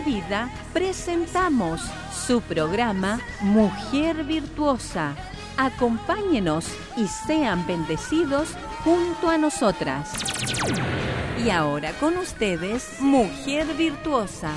vida presentamos su programa Mujer Virtuosa. Acompáñenos y sean bendecidos junto a nosotras. Y ahora con ustedes, Mujer Virtuosa.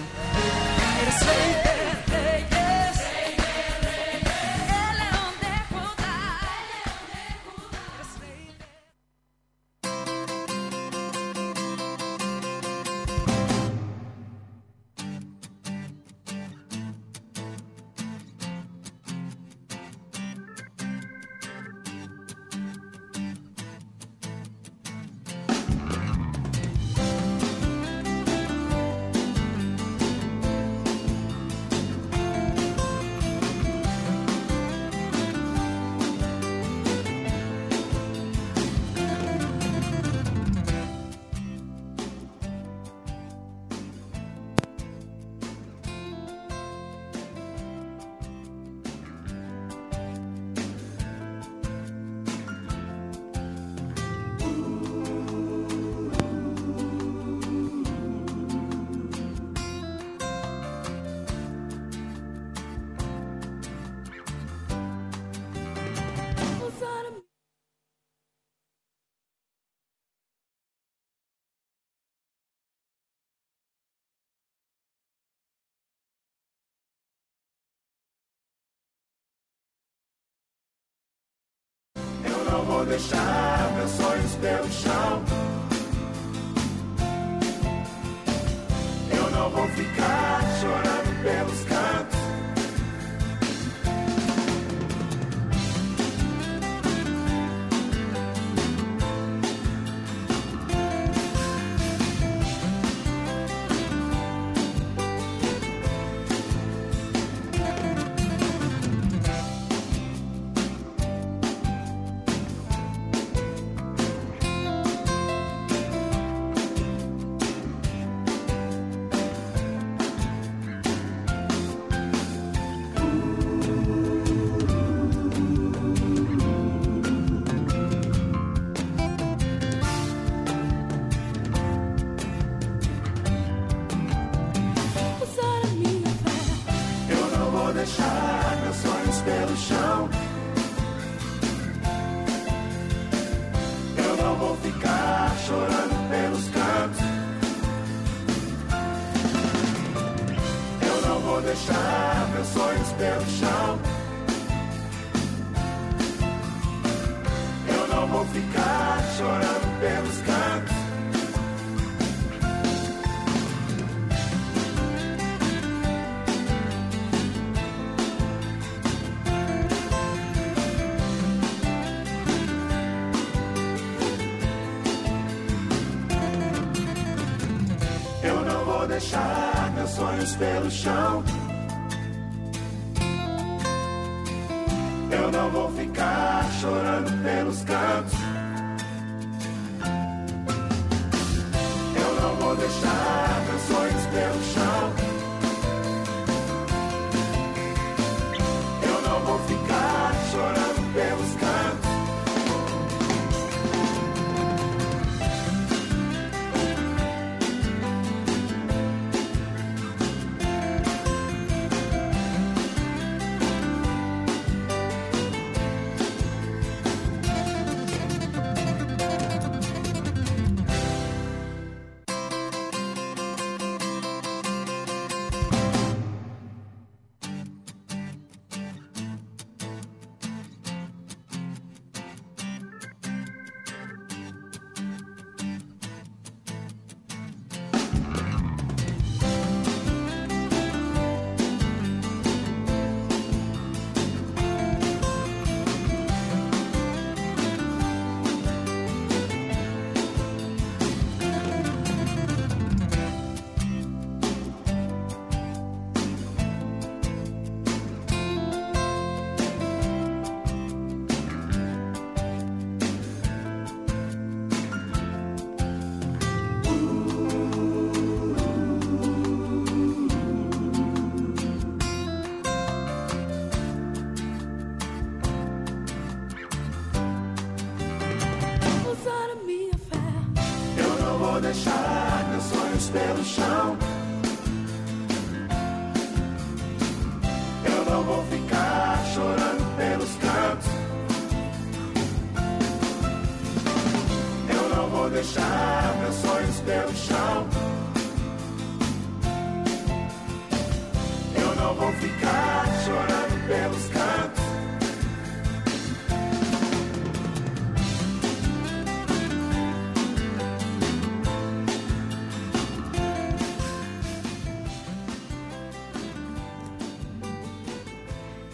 sonhos pelo chão.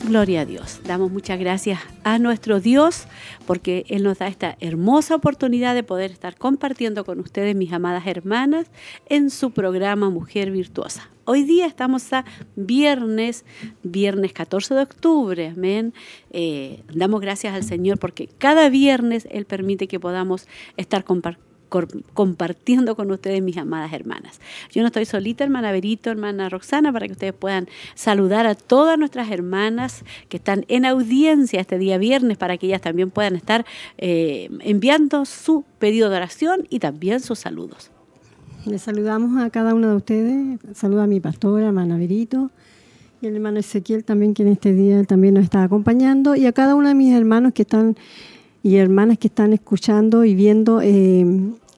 Gloria a Dios. Damos muchas gracias a nuestro Dios porque Él nos da esta hermosa oportunidad de poder estar compartiendo con ustedes, mis amadas hermanas, en su programa Mujer Virtuosa. Hoy día estamos a viernes, viernes 14 de octubre, amén. Eh, damos gracias al Señor porque cada viernes Él permite que podamos estar compartiendo compartiendo con ustedes, mis amadas hermanas. Yo no estoy solita, hermana Berito, hermana Roxana, para que ustedes puedan saludar a todas nuestras hermanas que están en audiencia este día viernes, para que ellas también puedan estar eh, enviando su pedido de oración y también sus saludos. Les saludamos a cada una de ustedes. Saluda a mi pastora, hermana Berito, y el hermano Ezequiel también, que en este día también nos está acompañando, y a cada uno de mis hermanos que están y hermanas que están escuchando y viendo eh,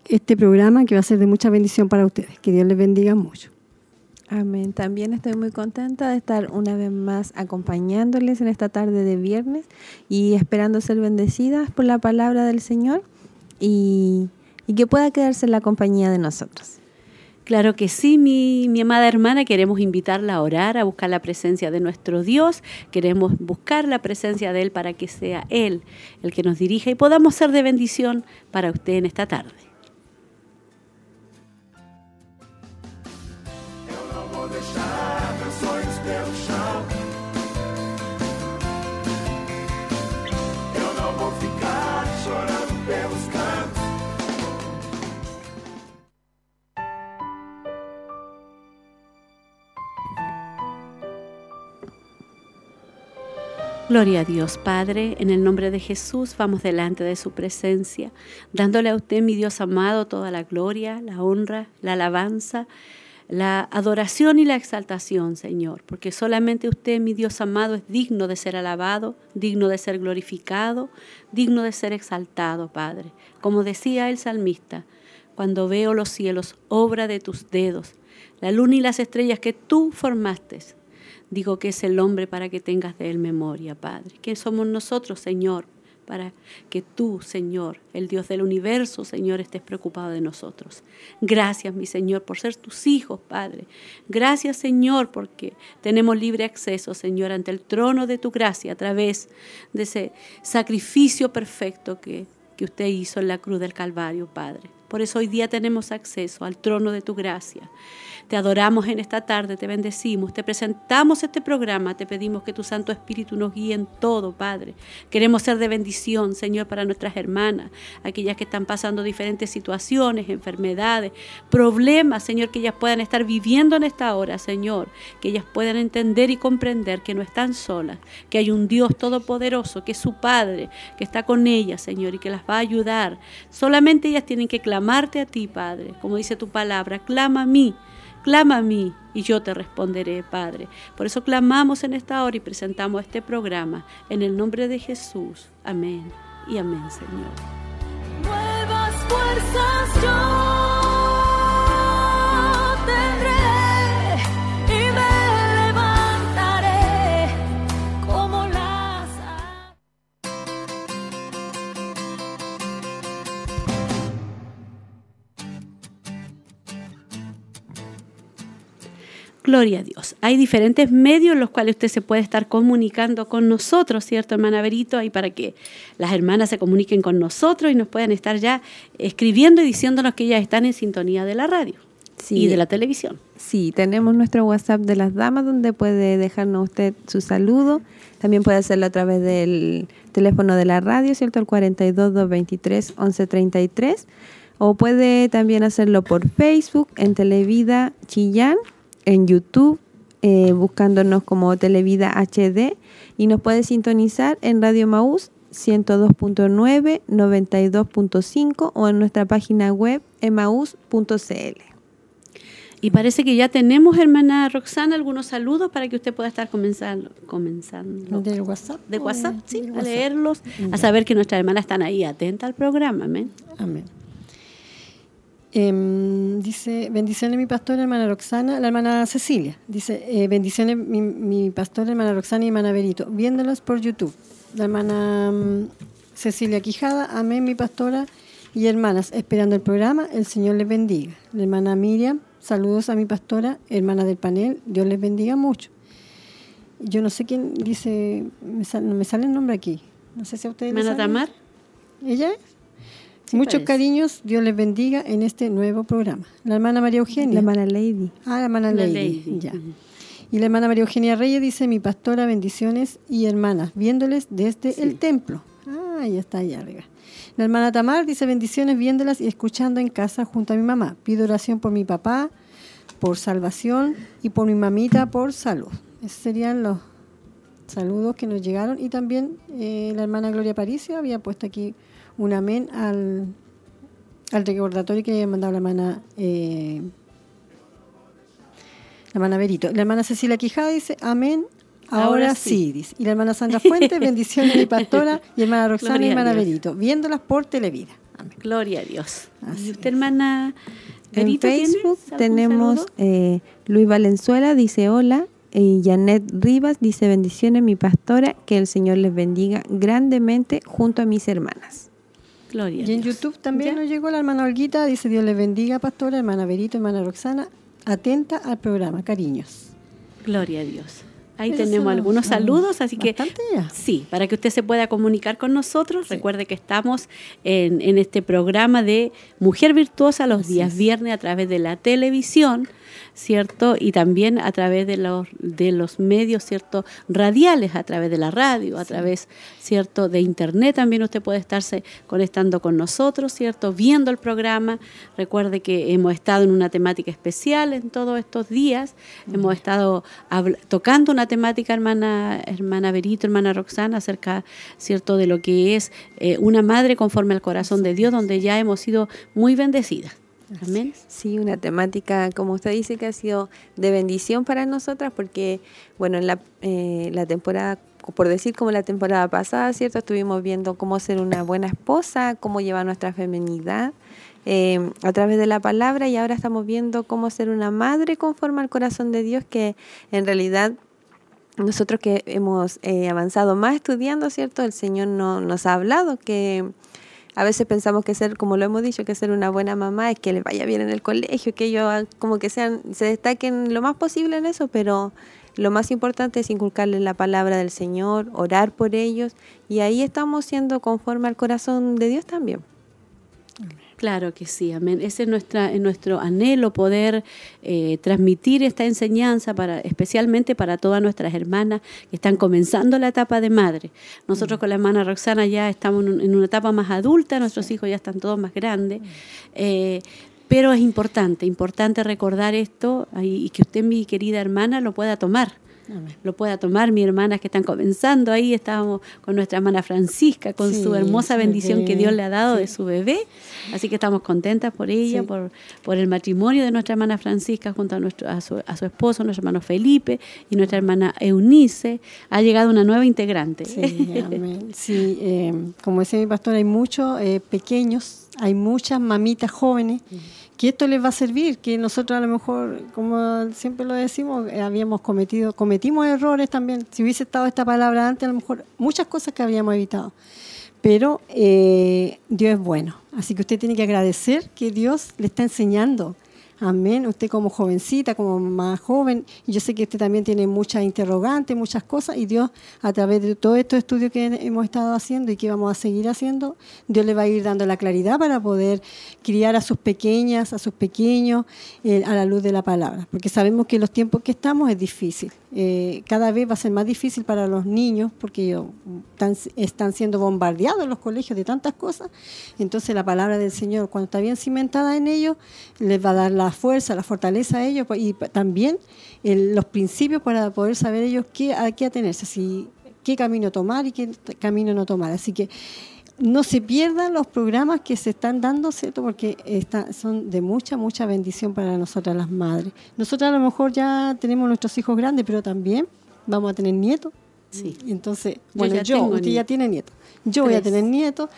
este programa que va a ser de mucha bendición para ustedes. Que Dios les bendiga mucho. Amén. También estoy muy contenta de estar una vez más acompañándoles en esta tarde de viernes y esperando ser bendecidas por la palabra del Señor y, y que pueda quedarse en la compañía de nosotros. Claro que sí, mi, mi, amada hermana, queremos invitarla a orar, a buscar la presencia de nuestro Dios, queremos buscar la presencia de Él para que sea Él el que nos dirija y podamos ser de bendición para usted en esta tarde. Gloria a Dios, Padre, en el nombre de Jesús vamos delante de su presencia, dándole a usted, mi Dios amado, toda la gloria, la honra, la alabanza, la adoración y la exaltación, Señor, porque solamente usted, mi Dios amado, es digno de ser alabado, digno de ser glorificado, digno de ser exaltado, Padre. Como decía el salmista, cuando veo los cielos, obra de tus dedos, la luna y las estrellas que tú formaste, digo que es el hombre para que tengas de él memoria, Padre. Que somos nosotros, Señor, para que tú, Señor, el Dios del universo, Señor, estés preocupado de nosotros. Gracias, mi Señor, por ser tus hijos, Padre. Gracias, Señor, porque tenemos libre acceso, Señor, ante el trono de tu gracia a través de ese sacrificio perfecto que, que usted hizo en la cruz del Calvario, Padre. Por eso hoy día tenemos acceso al trono de tu gracia. Te adoramos en esta tarde, te bendecimos, te presentamos este programa, te pedimos que tu Santo Espíritu nos guíe en todo, Padre. Queremos ser de bendición, Señor, para nuestras hermanas, aquellas que están pasando diferentes situaciones, enfermedades, problemas, Señor, que ellas puedan estar viviendo en esta hora, Señor, que ellas puedan entender y comprender que no están solas, que hay un Dios todopoderoso, que es su Padre, que está con ellas, Señor, y que las va a ayudar. Solamente ellas tienen que clamarte a ti, Padre, como dice tu palabra, clama a mí Clama a mí y yo te responderé, Padre. Por eso clamamos en esta hora y presentamos este programa en el nombre de Jesús. Amén y amén, Señor. Nuevas fuerzas Gloria a Dios. Hay diferentes medios en los cuales usted se puede estar comunicando con nosotros, ¿cierto, hermana Berito? Ahí para que las hermanas se comuniquen con nosotros y nos puedan estar ya escribiendo y diciéndonos que ellas están en sintonía de la radio y de la televisión. Sí, tenemos nuestro WhatsApp de las damas donde puede dejarnos usted su saludo. También puede hacerlo a través del teléfono de la radio, ¿cierto? El 42 223 1133. O puede también hacerlo por Facebook, en Televida Chillán, en YouTube, eh, buscándonos como Televida HD. Y nos puede sintonizar en Radio Maús 102.9, 92.5 o en nuestra página web emaús.cl. Y parece que ya tenemos, hermana Roxana, algunos saludos para que usted pueda estar comenzando. comenzando ¿Del WhatsApp? de WhatsApp, sí, a leerlos, Ya. a saber que nuestras hermanas están ahí atentas al programa, amén. Amén. Em, dice, bendiciones mi pastora, hermana Roxana, la hermana Cecilia. Dice, eh, bendiciones mi, mi pastora, hermana Roxana y hermana Berito, viéndolas por YouTube. La hermana mm, Cecilia Quijada, amén mi pastora y hermanas, esperando el programa, el Señor les bendiga. La hermana Miriam, saludos a mi pastora, hermana del panel, Dios les bendiga mucho. Yo no sé quién dice, me sal- no me sale el nombre aquí. No sé si a ustedes Hermana sale. Tamar, ¿Ella es? Sí, Muchos parece. cariños, Dios les bendiga en este nuevo programa. La hermana María Eugenia. La hermana Lady. Ah, la hermana La Lady. Lady. Ya. Y la hermana María Eugenia Reyes dice, mi pastora, bendiciones y hermanas, viéndoles desde el templo. Ah, ya está allá arriba. La hermana Tamar dice, bendiciones viéndolas y escuchando en casa junto a mi mamá. Pido oración por mi papá, por salvación y por mi mamita por salud. Esos serían los saludos que nos llegaron. Y también eh, la hermana Gloria Paricio había puesto aquí un amén al, al recordatorio que le había mandado la hermana eh, la hermana Berito. La hermana Cecilia Quijada dice, amén, ahora, Ahora sí. sí. dice. Y la hermana Sandra Fuentes, bendiciones mi pastora, y hermana Roxana Gloria y hermana. Berito, viéndolas por Televida. Amén. Gloria a Dios. Así ¿Y usted, hermana En Berito, tienes Facebook tenemos eh, Luis Valenzuela, dice hola. Y Janet Rivas dice bendiciones mi pastora, que el Señor les bendiga grandemente junto a mis hermanas. Gloria Y en. YouTube también ¿Ya? nos llegó la hermana Olguita, dice Dios les bendiga, pastora, hermana Berito, hermana Roxana, atenta al programa, cariños. Gloria a Dios. Ahí tenemos algunos los- saludos, así que ya. sí, para que usted se pueda comunicar con nosotros, recuerde que estamos en, en este programa de Mujer Virtuosa los días viernes a través de la televisión, ¿cierto? Y también a través de los, de los medios, ¿cierto? Radiales, a través de la radio, a través, ¿cierto? De internet también usted puede estarse conectando con nosotros, ¿cierto? Viendo el programa. Recuerde que hemos estado en una temática especial en todos estos días. Hemos estado tocando una temática, hermana, hermana Berito, hermana Roxana, acerca, ¿cierto? De lo que es eh, una madre conforme al corazón de Dios, donde ya hemos sido muy bendecidas. Amén. Sí, una temática, como usted dice, que ha sido de bendición para nosotras, porque, bueno, en la, eh, la temporada, por decir como la temporada pasada, ¿cierto? Estuvimos viendo cómo ser una buena esposa, cómo llevar nuestra feminidad eh, a través de la palabra, y ahora estamos viendo cómo ser una madre conforme al corazón de Dios, que en realidad nosotros que hemos eh, avanzado más estudiando, ¿cierto? El Señor no, nos ha hablado que a veces pensamos que ser, como lo hemos dicho, que ser una buena mamá es que les vaya bien en el colegio, que ellos como que sean, se destaquen lo más posible en eso, pero lo más importante es inculcarles la palabra del Señor, orar por ellos, y ahí estamos siendo conforme al corazón de Dios también. Claro que sí, amén. Ese es, nuestra, es nuestro anhelo poder eh, transmitir esta enseñanza para, especialmente para todas nuestras hermanas que están comenzando la etapa de madre. Nosotros con la hermana Roxana ya estamos en, un- en una etapa más adulta, nuestros hijos ya están todos más grandes. eh, pero es importante, importante recordar esto y que usted, mi querida hermana, lo pueda tomar. Amén. Lo pueda tomar, mis hermanas que están comenzando ahí, estábamos con nuestra hermana Francisca, con Sí, su hermosa bendición que Dios le ha dado sí. de su bebé. Así que estamos contentas por ella, Sí. por, por el matrimonio de nuestra hermana Francisca junto a, nuestro, a, su, a su esposo, nuestro hermano Felipe y nuestra hermana Eunice. Ha llegado una nueva integrante. Sí, amén. Sí, eh, como decía mi pastor, hay muchos eh, pequeños, hay muchas mamitas jóvenes que esto les va a servir, que nosotros a lo mejor, como siempre lo decimos, eh, habíamos cometido, cometimos errores también. Si hubiese estado esta palabra antes, a lo mejor muchas cosas que habríamos evitado. Pero eh, Dios es bueno. Así que usted tiene que agradecer que Dios le está enseñando. Amén. Usted como jovencita, como más joven, y yo sé que usted también tiene muchas interrogantes, muchas cosas, y Dios, a través de todos estos estudios que hemos estado haciendo y que vamos a seguir haciendo, Dios le va a ir dando la claridad para poder criar a sus pequeñas, a sus pequeños, eh, a la luz de la palabra. Porque sabemos que los tiempos que estamos es difícil. Eh, cada vez va a ser más difícil para los niños, porque ellos están, siendo bombardeados en los colegios de tantas cosas. Entonces la palabra del Señor, cuando está bien cimentada en ellos, les va a dar la fuerza, la fortaleza a ellos y también los principios para poder saber ellos qué, a qué atenerse, si, qué camino tomar y qué camino no tomar. Así que no se pierdan los programas que se están dando, ¿cierto? Porque está- son de mucha, mucha bendición para nosotras las madres. Nosotras a lo mejor ya tenemos nuestros hijos grandes, pero también vamos a tener nietos Sí. Entonces, Yo bueno, ya yo, usted ya tiene nieto. Yo voy a tener nieto.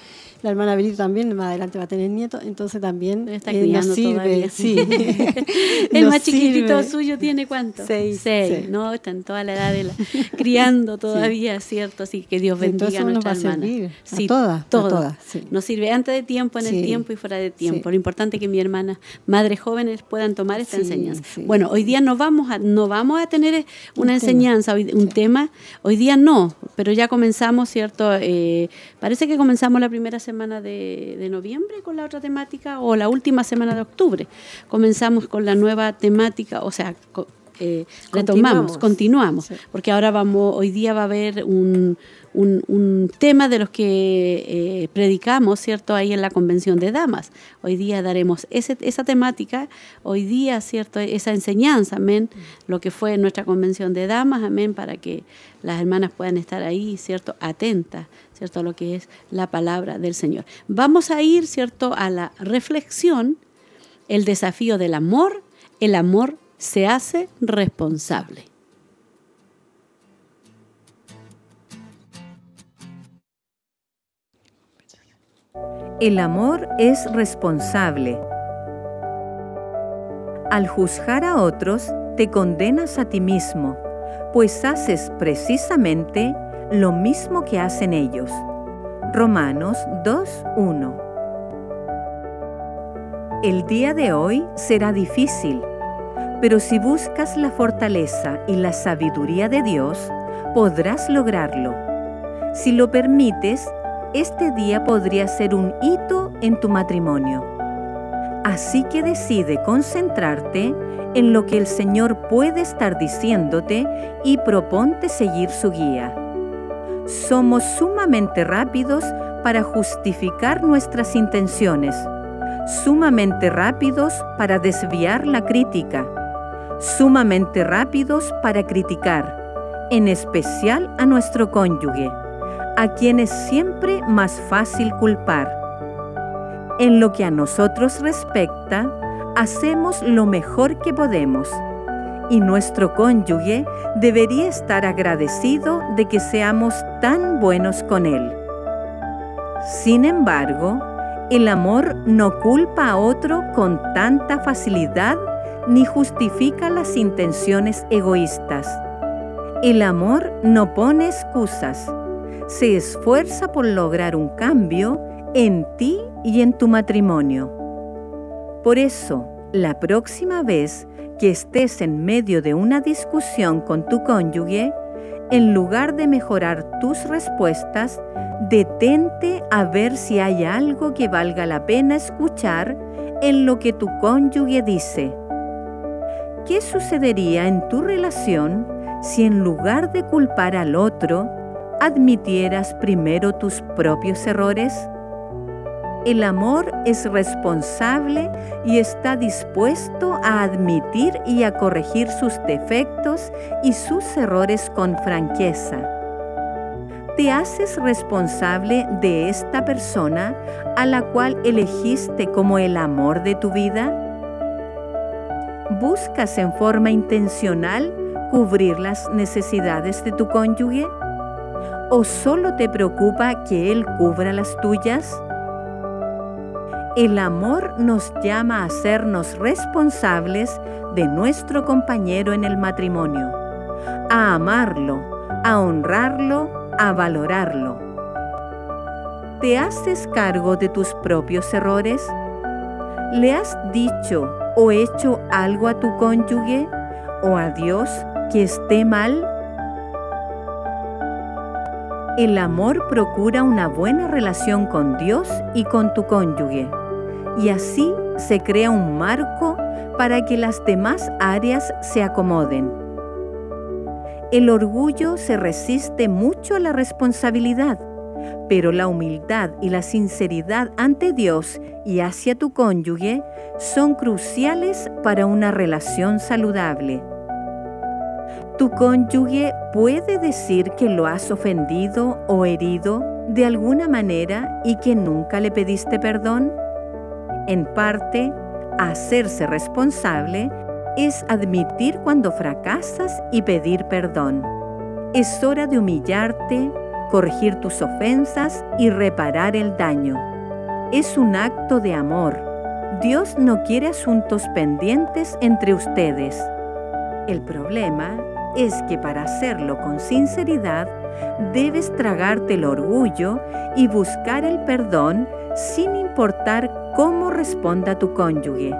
La hermana Benito también más adelante va a tener nieto. Entonces también Está eh, nos criando sirve. todavía. Sí. El Nos más chiquitito sirve. suyo tiene cuánto? Seis. Seis, Sí. ¿no? Está en toda la edad de la... criando todavía, ¿cierto? Así que Dios bendiga Entonces a va nuestra a hermana. a todas, a todas, sí. Nos sirve antes de tiempo, en el Sí. tiempo y fuera de tiempo. Sí. Lo importante es que mi hermana, madres jóvenes, puedan tomar esta Sí, enseñanza. sí. Bueno, hoy día no vamos a, no vamos a tener eh, una Un tema. enseñanza, hoy- un tema. Hoy día no, pero ya comenzamos, ¿cierto? Eh, parece que comenzamos la primera semana de, de noviembre con la otra temática o la última semana de octubre. Comenzamos con la nueva temática, o sea, co- eh, retomamos, Continuamos. continuamos, Sí. porque ahora vamos, hoy día va a haber un, un- tema de los que eh, predicamos, ¿cierto? Ahí en la convención de damas. Hoy día daremos esa temática, hoy día, ¿cierto? Esa enseñanza, amén, lo que fue nuestra convención de damas, amén, para que las hermanas puedan estar ahí, ¿cierto? Atentas, ¿cierto? A lo que es la palabra del Señor. Vamos a ir, ¿cierto? A la reflexión, el desafío del amor, el amor se hace responsable. El amor es responsable. Al juzgar a otros, te condenas a ti mismo, pues haces precisamente lo mismo que hacen ellos. Romanos 2.1 El día de hoy será difícil, pero si buscas la fortaleza y la sabiduría de Dios, podrás lograrlo. Si lo permites, este día podría ser un hito en tu matrimonio. Así que decide concentrarte en lo que el Señor puede estar diciéndote y proponte seguir su guía. Somos sumamente rápidos para justificar nuestras intenciones, sumamente rápidos para desviar la crítica, sumamente rápidos para criticar, en especial a nuestro cónyuge a quien es siempre más fácil culpar. En lo que a nosotros respecta, hacemos lo mejor que podemos y nuestro cónyuge debería estar agradecido de que seamos tan buenos con él. Sin embargo, el amor no culpa a otro con tanta facilidad ni justifica las intenciones egoístas. El amor no pone excusas se esfuerza por lograr un cambio en ti y en tu matrimonio. Por eso, la próxima vez que estés en medio de una discusión con tu cónyuge, en lugar de mejorar tus respuestas, detente a ver si hay algo que valga la pena escuchar en lo que tu cónyuge dice. ¿Qué sucedería en tu relación si en lugar de culpar al otro, admitieras primero tus propios errores? El amor es responsable y está dispuesto a admitir y a corregir sus defectos y sus errores con franqueza. ¿Te haces responsable de esta persona a la cual elegiste como el amor de tu vida? ¿Buscas en forma intencional cubrir las necesidades de tu cónyuge? ¿O solo te preocupa que Él cubra las tuyas? El amor nos llama a hacernos responsables de nuestro compañero en el matrimonio, a amarlo, a honrarlo, a valorarlo. ¿Te haces cargo de tus propios errores? ¿Le has dicho o hecho algo a tu cónyuge o a Dios que esté mal? El amor procura una buena relación con Dios y con tu cónyuge, y así se crea un marco para que las demás áreas se acomoden. El orgullo se resiste mucho a la responsabilidad, pero la humildad y la sinceridad ante Dios y hacia tu cónyuge son cruciales para una relación saludable. ¿Tu cónyuge puede decir que lo has ofendido o herido de alguna manera y que nunca le pediste perdón? En parte, hacerse responsable es admitir cuando fracasas y pedir perdón. Es hora de humillarte, corregir tus ofensas y reparar el daño. Es un acto de amor. Dios no quiere asuntos pendientes entre ustedes. El problema es que para hacerlo con sinceridad, debes tragarte el orgullo y buscar el perdón sin importar cómo responda tu cónyuge.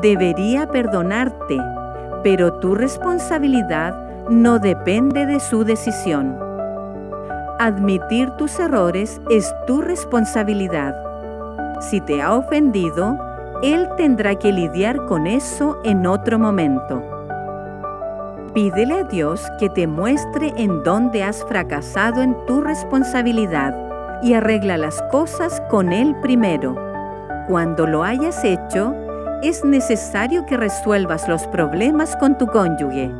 Debería perdonarte, pero tu responsabilidad no depende de su decisión. Admitir tus errores es tu responsabilidad. Si te ha ofendido, él tendrá que lidiar con eso en otro momento. Pídele a Dios que te muestre en dónde has fracasado en tu responsabilidad y arregla las cosas con Él primero. Cuando lo hayas hecho, es necesario que resuelvas los problemas con tu cónyuge.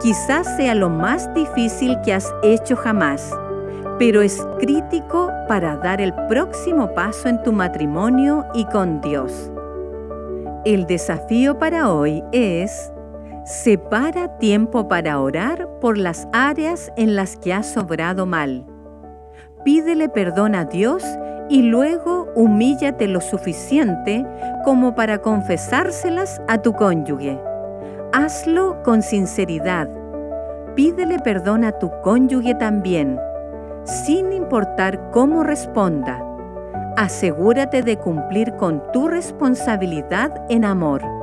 Quizás sea lo más difícil que has hecho jamás, pero es crítico para dar el próximo paso en tu matrimonio y con Dios. El desafío para hoy es, separa tiempo para orar por las áreas en las que has obrado mal. Pídele perdón a Dios y luego humíllate lo suficiente como para confesárselas a tu cónyuge. Hazlo con sinceridad. Pídele perdón a tu cónyuge también, sin importar cómo responda. Asegúrate de cumplir con tu responsabilidad en amor.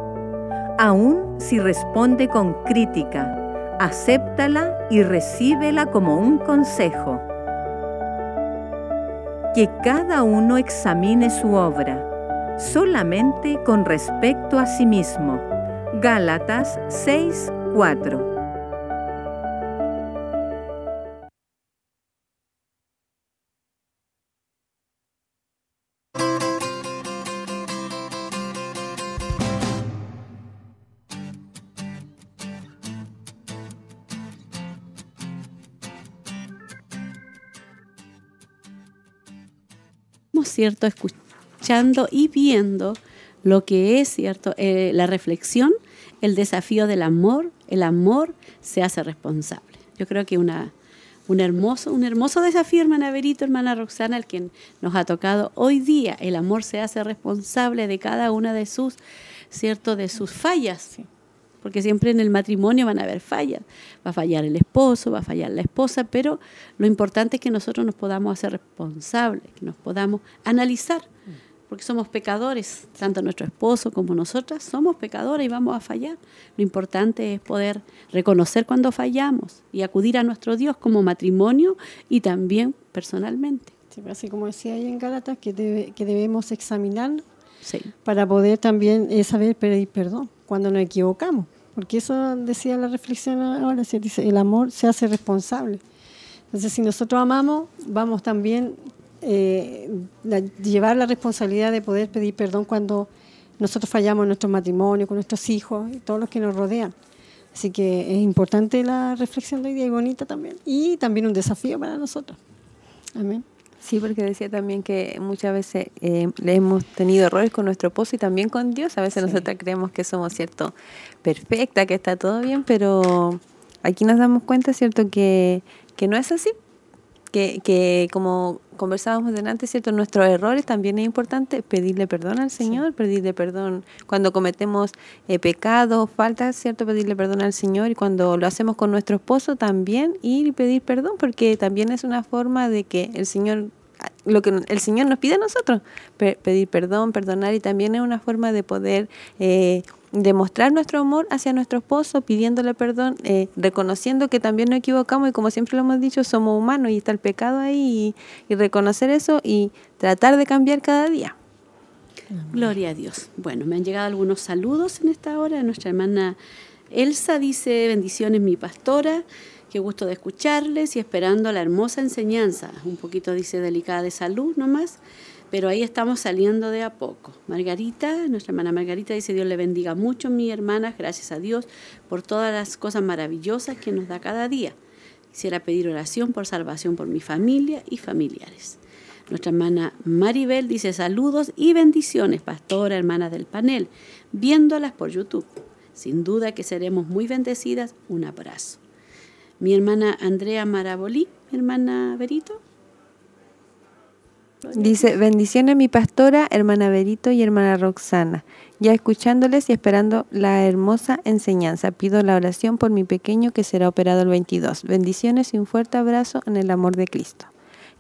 Aun si responde con crítica, acéptala y recíbela como un consejo. Que cada uno examine su obra, solamente con respecto a sí mismo. Gálatas 6:4 ¿cierto? Escuchando y viendo lo que es, ¿cierto? Eh, la reflexión, el desafío del amor, el amor se hace responsable. Yo creo que una, un, hermoso, un hermoso desafío, hermana Berito, hermana Roxana, el que nos ha tocado hoy día. El amor se hace responsable de cada una de sus, ¿cierto? De sus fallas porque siempre en el matrimonio van a haber fallas. Va a fallar el esposo, va a fallar la esposa, pero lo importante es que nosotros nos podamos hacer responsables, que nos podamos analizar, porque somos pecadores, tanto nuestro esposo como nosotras somos pecadores y vamos a fallar. Lo importante es poder reconocer cuando fallamos y acudir a nuestro Dios como matrimonio y también personalmente. así como decía ahí en Gálatas, que, que debemos examinar para poder también eh, saber pedir perdón cuando nos equivocamos. Porque eso decía la reflexión ahora, se dice, el amor se hace responsable. Entonces, si nosotros amamos, vamos también eh, llevar la responsabilidad de poder pedir perdón cuando nosotros fallamos en nuestro matrimonio, con nuestros hijos y todos los que nos rodean. Así que es importante la reflexión de hoy día y bonita también. Y también un desafío para nosotros. Amén. Sí, porque decía también que muchas veces eh, le hemos tenido errores con nuestro esposo y también con Dios. A veces nosotros creemos que somos, ¿cierto? Perfecta, que está todo bien, pero aquí nos damos cuenta, ¿cierto? Que, que no es así. Que, que como conversábamos delante, ¿cierto? Nuestros errores también es importante pedirle perdón al Señor, pedirle perdón cuando cometemos eh, pecados, faltas, ¿cierto? Pedirle perdón al Señor y cuando lo hacemos con nuestro esposo también ir y pedir perdón porque también es una forma de que el Señor lo que el Señor nos pide a nosotros, pedir perdón, perdonar y también es una forma de poder eh, demostrar nuestro amor hacia nuestro esposo, pidiéndole perdón, eh, reconociendo que también nos equivocamos y como siempre lo hemos dicho, somos humanos y está el pecado ahí y, reconocer eso y tratar de cambiar cada día. Gloria a Dios. Bueno, me han llegado algunos saludos en esta hora. Nuestra hermana Elsa dice, bendiciones mi pastora. Qué gusto de escucharles y esperando la hermosa enseñanza. Un poquito dice delicada de salud nomás, pero ahí estamos saliendo de a poco. Margarita, nuestra hermana Margarita dice, Dios le bendiga mucho, mi hermana, gracias a Dios por todas las cosas maravillosas que nos da cada día. Quisiera pedir oración por salvación por mi familia y familiares. Nuestra hermana Maribel dice saludos y bendiciones, pastora, hermana del panel, viéndolas por YouTube. Sin duda que seremos muy bendecidas. Un abrazo. Mi hermana Andrea Marabolí, hermana Berito. Dice, bendiciones mi pastora, hermana Berito y hermana Roxana. Ya escuchándoles y esperando la hermosa enseñanza, pido la oración por mi pequeño que será operado el 22. Bendiciones y un fuerte abrazo en el amor de Cristo.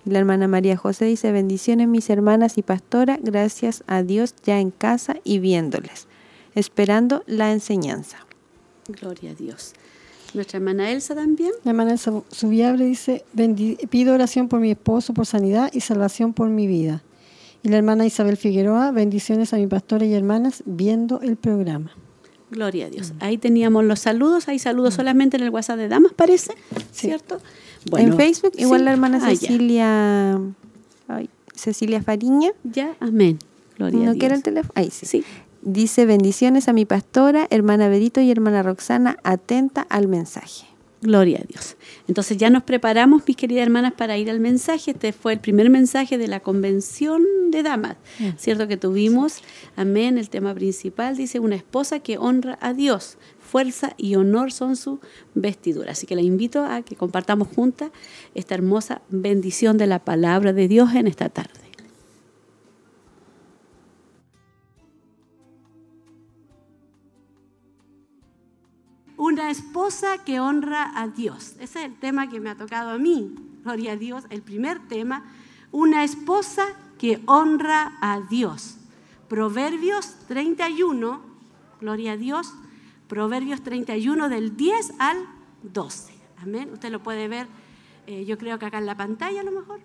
Y la hermana María José dice, bendiciones mis hermanas y pastora, gracias a Dios ya en casa y viéndoles, esperando la enseñanza. Gloria a Dios. Nuestra hermana Elsa también. La hermana Elsa Subiabre dice, "Bendi- pido oración por mi esposo, por sanidad y salvación por mi vida. Y la hermana Isabel Figueroa, bendiciones a mi pastora y hermanas viendo el programa. Gloria a Dios. Ahí teníamos los saludos. Hay saludos solamente en el WhatsApp de Damas, parece. ¿Cierto? en Facebook, igual sí. la hermana Ah. Cecilia, ay, Cecilia Fariña, Ya, amén. Gloria a ¿no Dios. quiere el teléfono? Ahí sí. Sí. Dice bendiciones a mi pastora, hermana Berito y hermana Roxana, atenta al mensaje. Gloria a Dios. Entonces ya nos preparamos, mis queridas hermanas, para ir al mensaje. Este fue el primer mensaje de la convención de damas, ¿cierto? Que tuvimos, amén, el tema principal dice, una esposa que honra a Dios, fuerza y honor son su vestidura. Así que la invito a que compartamos juntas esta hermosa bendición de la palabra de Dios en esta tarde. Una esposa que honra a Dios. Ese es el tema que me ha tocado a mí. Gloria a Dios. El primer tema. Una esposa que honra a Dios. Proverbios 31. Gloria a Dios. Proverbios 31 del 10 al 12. Amén. Usted lo puede ver. eh, yo creo que acá en la pantalla a lo mejor.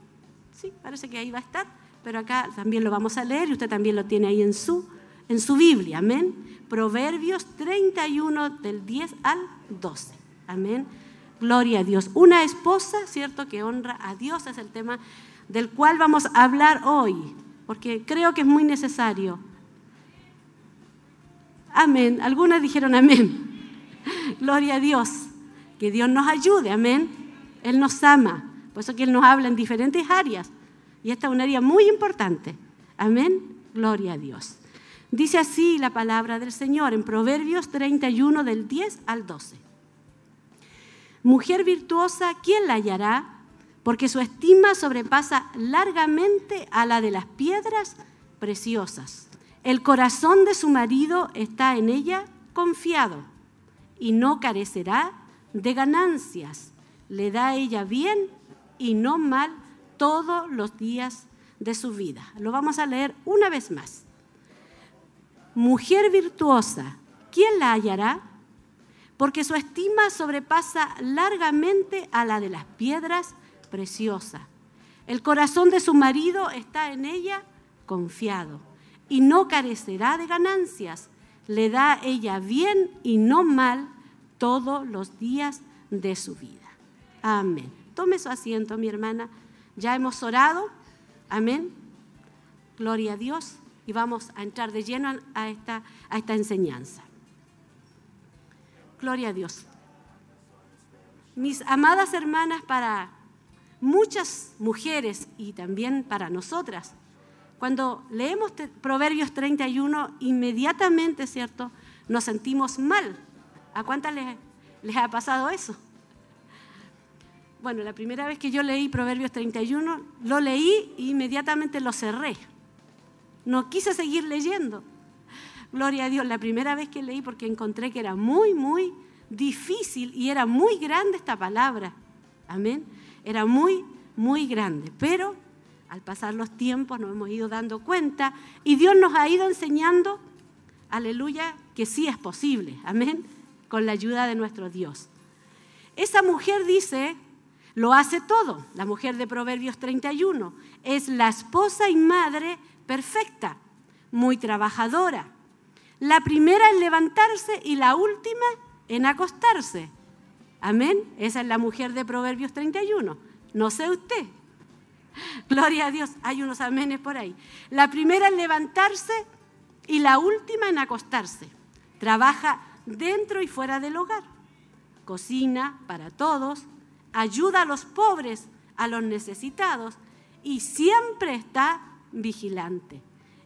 Sí, parece que ahí va a estar. Pero acá también lo vamos a leer y usted también lo tiene ahí en su, en su Biblia. Amén. Proverbios 31 del 10 al 12. Amén. Gloria a Dios. Una esposa, ¿cierto?, que honra a Dios es el tema del cual vamos a hablar hoy, porque creo que es muy necesario. Amén. Algunas dijeron amén. Gloria a Dios. Que Dios nos ayude, amén. Él nos ama. Por eso que Él nos habla en diferentes áreas. Y esta es un área muy importante. Amén. Gloria a Dios. Dice así la palabra del Señor en Proverbios 31 del 10 al 12. Mujer virtuosa, ¿quién la hallará? Porque su estima sobrepasa largamente a la de las piedras preciosas. El corazón de su marido está en ella confiado y no carecerá de ganancias. Le da ella bien y no mal todos los días de su vida. Lo vamos a leer una vez más. Mujer virtuosa, ¿quién la hallará? Porque su estima sobrepasa largamente a la de las piedras preciosas. El corazón de su marido está en ella confiado y no carecerá de ganancias. Le da ella bien y no mal todos los días de su vida. Amén. Tome su asiento, mi hermana. Ya hemos orado. Amén. Gloria a Dios. Y vamos a entrar de lleno a esta, a esta enseñanza. Gloria a Dios. Mis amadas hermanas, para muchas mujeres y también para nosotras, cuando leemos Proverbios 31, inmediatamente, ¿cierto? Nos sentimos mal. ¿A cuántas les, les ha pasado eso? Bueno, la primera vez que yo leí Proverbios 31, lo leí e inmediatamente lo cerré. No quise seguir leyendo. Gloria a Dios, la primera vez que leí porque encontré que era muy, muy difícil y era muy grande esta palabra. Amén. Era muy, muy grande. Pero al pasar los tiempos nos hemos ido dando cuenta y Dios nos ha ido enseñando, aleluya, que sí es posible. Amén. Con la ayuda de nuestro Dios. Esa mujer dice, lo hace todo, la mujer de Proverbios 31. Es la esposa y madre perfecta, muy trabajadora. La primera en levantarse y la última en acostarse. Amén. Esa es la mujer de Proverbios 31. No sé usted. Gloria a Dios. Hay unos amenes por ahí. La primera en levantarse y la última en acostarse. Trabaja dentro y fuera del hogar. Cocina para todos. Ayuda a los pobres, a los necesitados. Y siempre está vigilante.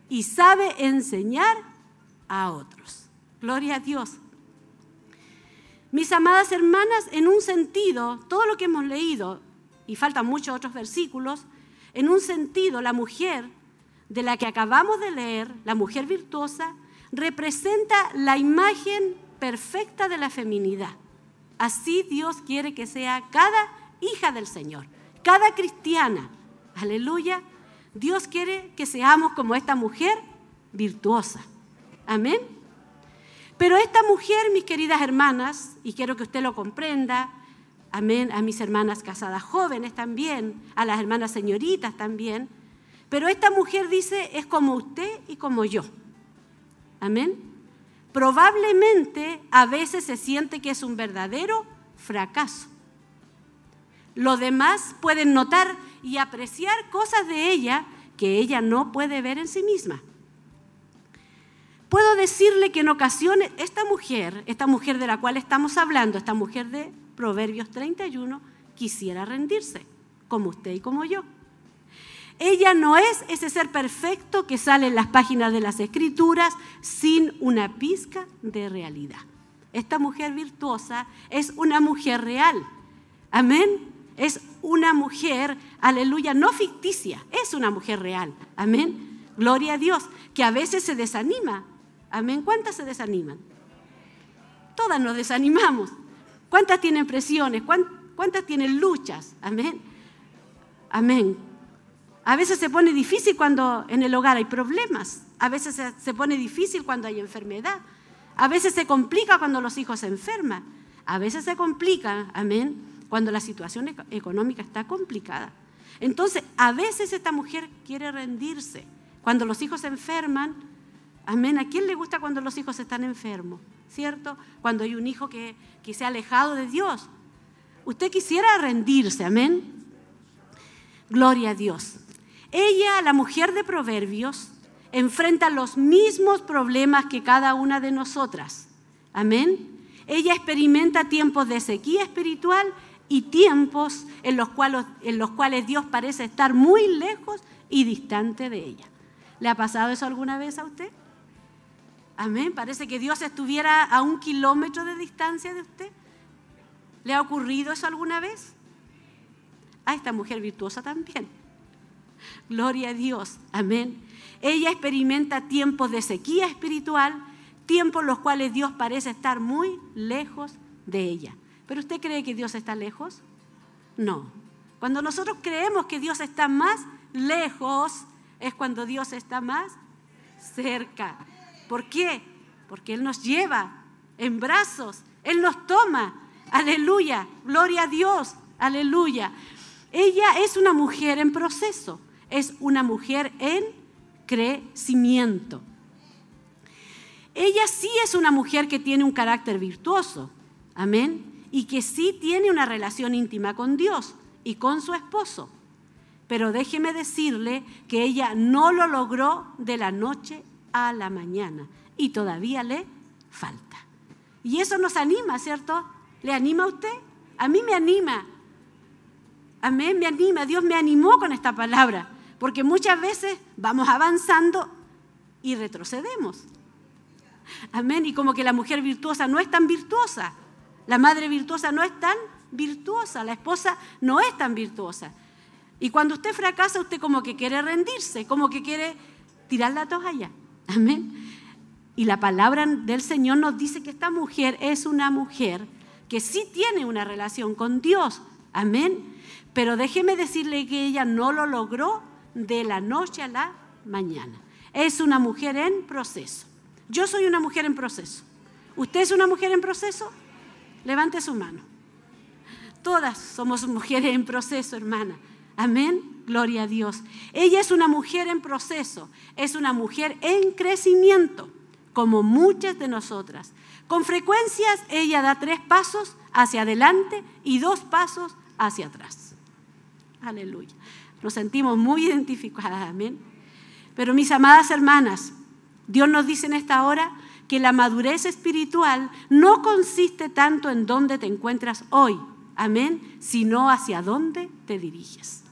Y sabe enseñar a otros. Gloria a Dios. Mis amadas hermanas, en un sentido, todo lo que hemos leído, y faltan muchos otros versículos, en un sentido, la mujer de la que acabamos de leer, la mujer virtuosa, representa la imagen perfecta de la feminidad. Así Dios quiere que sea cada hija del Señor, cada cristiana. Aleluya. Dios quiere que seamos como esta mujer virtuosa. Amén. Pero esta mujer, mis queridas hermanas, y quiero que usted lo comprenda, amén, a mis hermanas casadas jóvenes también, a las hermanas señoritas también, pero esta mujer dice, es como usted y como yo. Amén. Probablemente a veces se siente que es un verdadero fracaso. Los demás pueden notar y apreciar cosas de ella que ella no puede ver en sí misma. Puedo decirle que en ocasiones esta mujer, esta mujer de la cual estamos hablando, esta mujer de Proverbios 31, quisiera rendirse, como usted y como yo. Ella no es ese ser perfecto que sale en las páginas de las escrituras sin una pizca de realidad. Esta mujer virtuosa es una mujer real. Amén. Es una mujer, aleluya, no ficticia, es una mujer real. Amén. Gloria a Dios, que a veces se desanima. Amén. ¿Cuántas se desaniman? Todas nos desanimamos. ¿Cuántas tienen presiones? ¿Cuántas tienen luchas? Amén. Amén. A veces se pone difícil cuando en el hogar hay problemas. A veces se, pone difícil cuando hay enfermedad. A veces se complica cuando los hijos se enferman. A veces se complica, amén, cuando la situación eco- económica está complicada. Entonces, a veces esta mujer quiere rendirse. Cuando los hijos enferman, amén, ¿a quién le gusta cuando los hijos están enfermos? ¿Cierto? Cuando hay un hijo que, que se ha alejado de Dios. Usted quisiera rendirse, amén. Gloria a Dios. Ella, la mujer de Proverbios, enfrenta los mismos problemas que cada una de nosotras. Amén. Ella experimenta tiempos de sequía espiritual y tiempos en los cuales, Dios parece estar muy lejos y distante de ella. ¿Le ha pasado eso alguna vez a usted? Amén. Parece que Dios estuviera a un kilómetro de distancia de usted. ¿Le ha ocurrido eso alguna vez? A esta mujer virtuosa también. Gloria a Dios. Amén. Ella experimenta tiempos de sequía espiritual, tiempos en los cuales Dios parece estar muy lejos de ella. ¿Pero usted cree que Dios está lejos? No. Cuando nosotros creemos que Dios está más lejos, es cuando Dios está más cerca. ¿Por qué? Porque Él nos lleva en brazos, Él nos toma. Aleluya, gloria a Dios, aleluya. Ella es una mujer en proceso, es una mujer en crecimiento. Ella sí es una mujer que tiene un carácter virtuoso, amén, y que sí tiene una relación íntima con Dios y con su esposo. Pero déjeme decirle que ella no lo logró de la noche a la mañana y todavía le falta. Y eso nos anima, ¿cierto? ¿Le anima a usted? A mí me anima. Amén, me anima. Dios me animó con esta palabra. Porque muchas veces vamos avanzando y retrocedemos. Amén. Y como que la mujer virtuosa no es tan virtuosa. La madre virtuosa no es tan virtuosa. La esposa no es tan virtuosa. Y cuando usted fracasa, usted como que quiere rendirse, como que quiere tirar la toalla. Amén. Y la palabra del Señor nos dice que esta mujer es una mujer que sí tiene una relación con Dios. Amén. Pero déjeme decirle que ella no lo logró de la noche a la mañana. Es una mujer en proceso. Yo soy una mujer en proceso. ¿Usted es una mujer en proceso? Levante su mano. Todas somos mujeres en proceso, hermana. Amén. Gloria a Dios. Ella es una mujer en proceso. Es una mujer en crecimiento, como muchas de nosotras. Con frecuencias ella da tres pasos hacia adelante y dos pasos hacia atrás. Aleluya. Nos sentimos muy identificadas. Amén. Pero mis amadas hermanas, Dios nos dice en esta hora que la madurez espiritual no consiste tanto en dónde te encuentras hoy, amén, sino hacia dónde te diriges.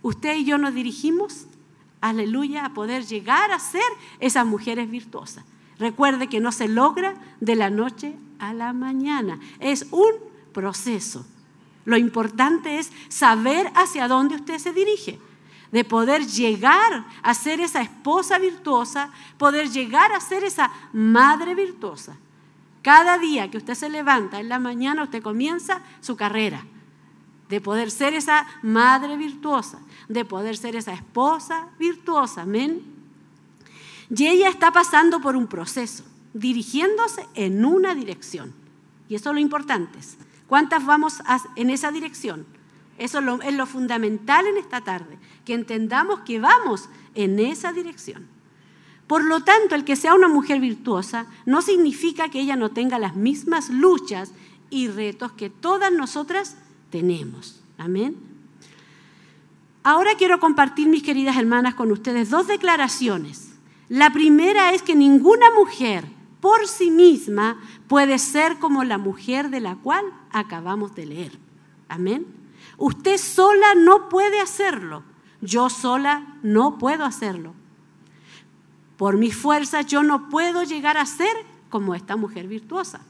Usted y yo nos dirigimos, aleluya, a poder llegar a ser esas mujeres virtuosas. Recuerde que no se logra de la noche a la mañana. Es un proceso. Lo importante es saber hacia dónde usted se dirige, de poder llegar a ser esa esposa virtuosa, poder llegar a ser esa madre virtuosa. Cada día que usted se levanta en la mañana, usted comienza su carrera de poder ser esa madre virtuosa, de poder ser esa esposa virtuosa. Amén. Y ella está pasando por un proceso, dirigiéndose en una dirección. Y eso es lo importante. ¿Cuántas vamos en esa dirección? Eso es lo, es lo fundamental en esta tarde, que entendamos que vamos en esa dirección. Por lo tanto, el que sea una mujer virtuosa no significa que ella no tenga las mismas luchas y retos que todas nosotras tenemos. Amén. Ahora quiero compartir, mis queridas hermanas, con ustedes dos declaraciones. La primera es que ninguna mujer por sí misma puede ser como la mujer de la cual acabamos de leer. Amén. Usted sola no puede hacerlo. Yo sola no puedo hacerlo. Por mis fuerzas yo no puedo llegar a ser como esta mujer virtuosa.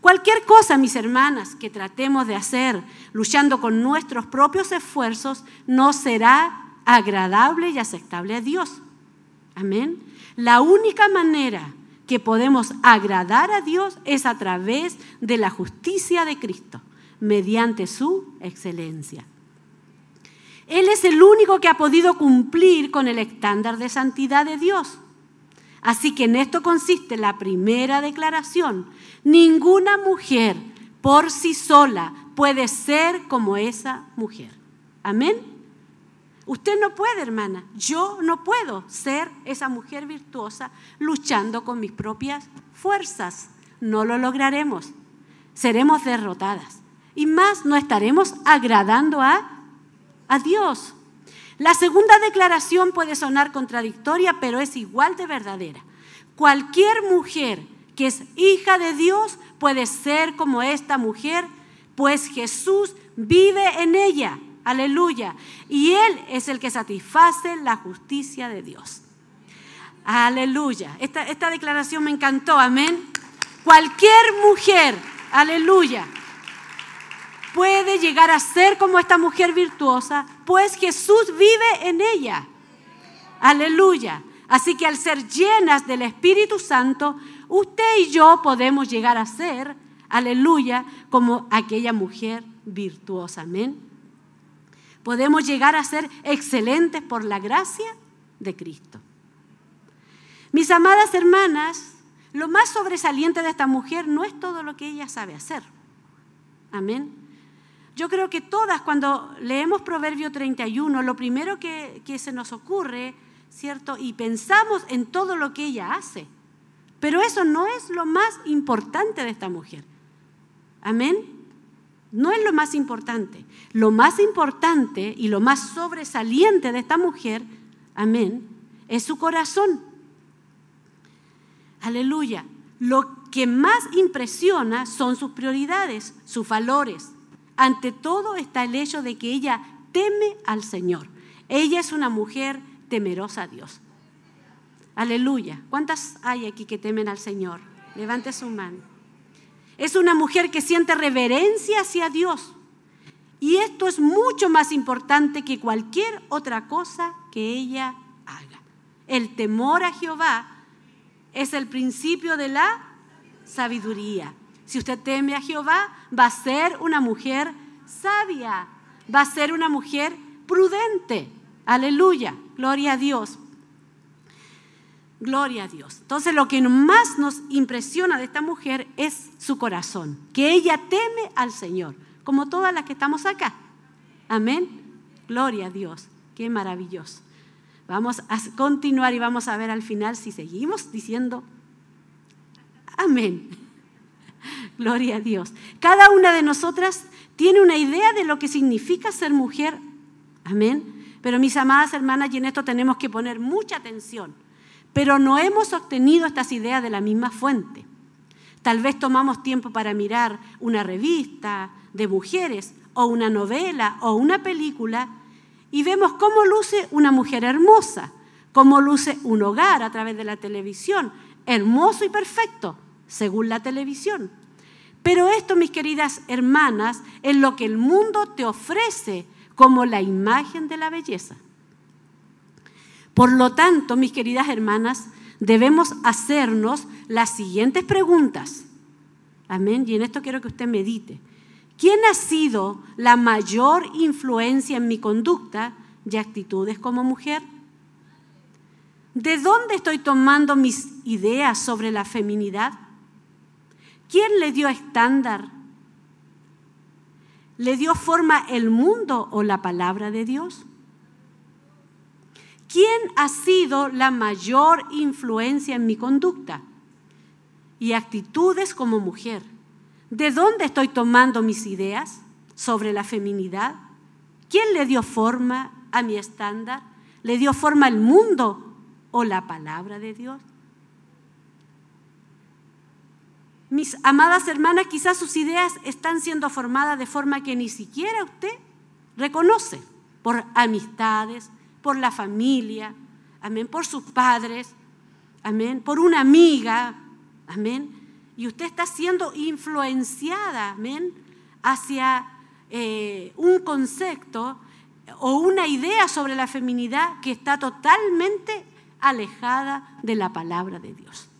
Cualquier cosa, mis hermanas, que tratemos de hacer luchando con nuestros propios esfuerzos no será agradable y aceptable a Dios. Amén. La única manera que podemos agradar a Dios es a través de la justicia de Cristo, mediante su excelencia. Él es el único que ha podido cumplir con el estándar de santidad de Dios. Así que en esto consiste la primera declaración. Ninguna mujer por sí sola puede ser como esa mujer. Amén. Usted no puede, hermana. Yo no puedo ser esa mujer virtuosa luchando con mis propias fuerzas. No lo lograremos. Seremos derrotadas. Y más, no estaremos agradando a, Dios. La segunda declaración puede sonar contradictoria, pero es igual de verdadera. Cualquier mujer que es hija de Dios puede ser como esta mujer, pues Jesús vive en ella. Aleluya. Y Él es el que satisface la justicia de Dios. Aleluya. Esta, esta declaración me encantó. Amén. Cualquier mujer, aleluya, puede llegar a ser como esta mujer virtuosa, pues Jesús vive en ella. Aleluya. Así que al ser llenas del Espíritu Santo, usted y yo podemos llegar a ser, aleluya, como aquella mujer virtuosa. Amén. Podemos llegar a ser excelentes por la gracia de Cristo. Mis amadas hermanas, lo más sobresaliente de esta mujer no es todo lo que ella sabe hacer. Amén. Yo creo que todas cuando leemos Proverbio 31, lo primero que, se nos ocurre, ¿cierto? Y pensamos en todo lo que ella hace. Pero eso no es lo más importante de esta mujer. Amén. No es lo más importante. Lo más importante y lo más sobresaliente de esta mujer, amén, es su corazón. Aleluya. Lo que más impresiona son sus prioridades, sus valores. Ante todo está el hecho de que ella teme al Señor. Ella es una mujer temerosa a Dios. Aleluya. ¿Cuántas hay aquí que temen al Señor? Levante su mano. Es una mujer que siente reverencia hacia Dios. Y esto es mucho más importante que cualquier otra cosa que ella haga. El temor a Jehová es el principio de la sabiduría. Si usted teme a Jehová, va a ser una mujer sabia, va a ser una mujer prudente. Aleluya, gloria a Dios. Gloria a Dios. Entonces lo que más nos impresiona de esta mujer es su corazón, que ella teme al Señor, como todas las que estamos acá. Amén. Gloria a Dios. Qué maravilloso. Vamos a continuar y vamos a ver al final si seguimos diciendo amén. Gloria a Dios. Cada una de nosotras tiene una idea de lo que significa ser mujer. Amén. Pero mis amadas hermanas, y en esto tenemos que poner mucha atención. Pero no hemos obtenido estas ideas de la misma fuente. Tal vez tomamos tiempo para mirar una revista de mujeres o una novela o una película y vemos cómo luce una mujer hermosa, cómo luce un hogar a través de la televisión, hermoso y perfecto, según la televisión. Pero esto, mis queridas hermanas, es lo que el mundo te ofrece como la imagen de la belleza. Por lo tanto, mis queridas hermanas, debemos hacernos las siguientes preguntas. Amén. Y en esto quiero que usted medite. ¿Quién ha sido la mayor influencia en mi conducta y actitudes como mujer? ¿De dónde estoy tomando mis ideas sobre la feminidad? ¿Quién le dio estándar? ¿Le dio forma el mundo o la palabra de Dios? ¿Quién ha sido la mayor influencia en mi conducta y actitudes como mujer? ¿De dónde estoy tomando mis ideas sobre la feminidad? ¿Quién le dio forma a mi estándar? ¿Le dio forma el mundo o la palabra de Dios? Mis amadas hermanas, quizás sus ideas están siendo formadas de forma que ni siquiera usted reconoce por amistades, por la familia, amén, por sus padres, amén, por una amiga, amén. Y usted está siendo influenciada, hacia eh, un concepto o una idea sobre la feminidad que está totalmente alejada de la palabra de Dios.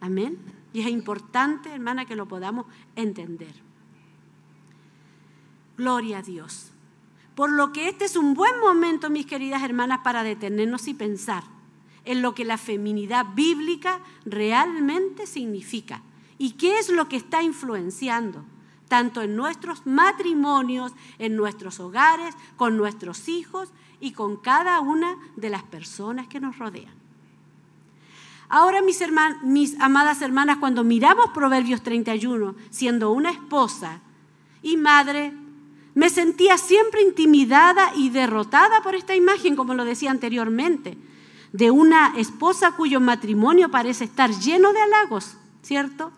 Amén. Y es importante, hermana, que lo podamos entender. Gloria a Dios. Por lo que este es un buen momento, mis queridas hermanas, para detenernos y pensar en lo que la feminidad bíblica realmente significa y qué es lo que está influenciando tanto en nuestros matrimonios, en nuestros hogares, con nuestros hijos y con cada una de las personas que nos rodean. Ahora, mis, amadas hermanas, cuando miramos Proverbios 31, siendo una esposa y madre, me sentía siempre intimidada y derrotada por esta imagen, como lo decía anteriormente, de una esposa cuyo matrimonio parece estar lleno de halagos, ¿cierto?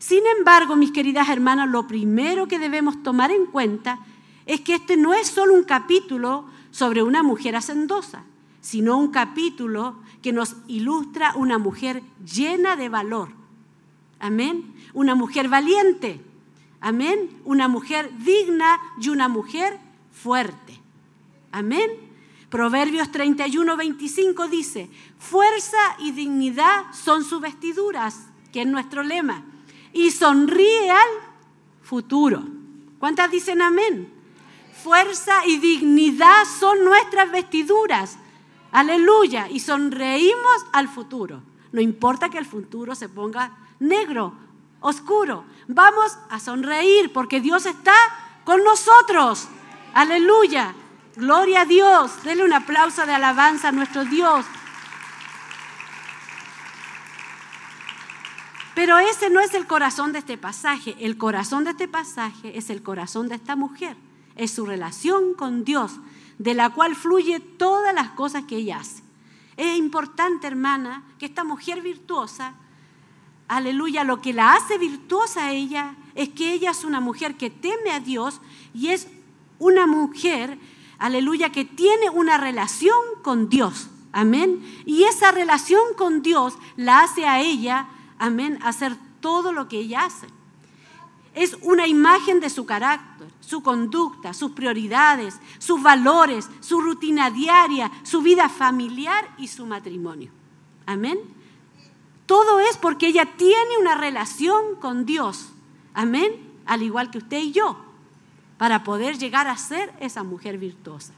Sin embargo, mis queridas hermanas, lo primero que debemos tomar en cuenta es que este no es solo un capítulo sobre una mujer hacendosa, sino un capítulo que nos ilustra una mujer llena de valor. Amén. Una mujer valiente. Amén. Una mujer digna y una mujer fuerte. Amén. Proverbios 31, 25 dice, fuerza y dignidad son sus vestiduras, que es nuestro lema, y sonríe al futuro. ¿Cuántas dicen amén? Fuerza y dignidad son nuestras vestiduras. Aleluya. Y sonreímos al futuro. No importa que el futuro se ponga negro, oscuro. Vamos a sonreír porque Dios está con nosotros. Aleluya. Gloria a Dios. Dele un aplauso de alabanza a nuestro Dios. Pero ese no es el corazón de este pasaje. El corazón de este pasaje es el corazón de esta mujer. Es su relación con Dios de la cual fluye todas las cosas que ella hace. Es importante, hermana, que esta mujer virtuosa, aleluya, lo que la hace virtuosa a ella es que ella es una mujer que teme a Dios y es una mujer, aleluya, que tiene una relación con Dios. Amén. Y esa relación con Dios la hace a ella, amén, hacer todo lo que ella hace. Es una imagen de su carácter su conducta, sus prioridades, sus valores, su rutina diaria, su vida familiar y su matrimonio. Amén. Todo es porque ella tiene una relación con Dios. Amén. Al igual que usted y yo, para poder llegar a ser esa mujer virtuosa.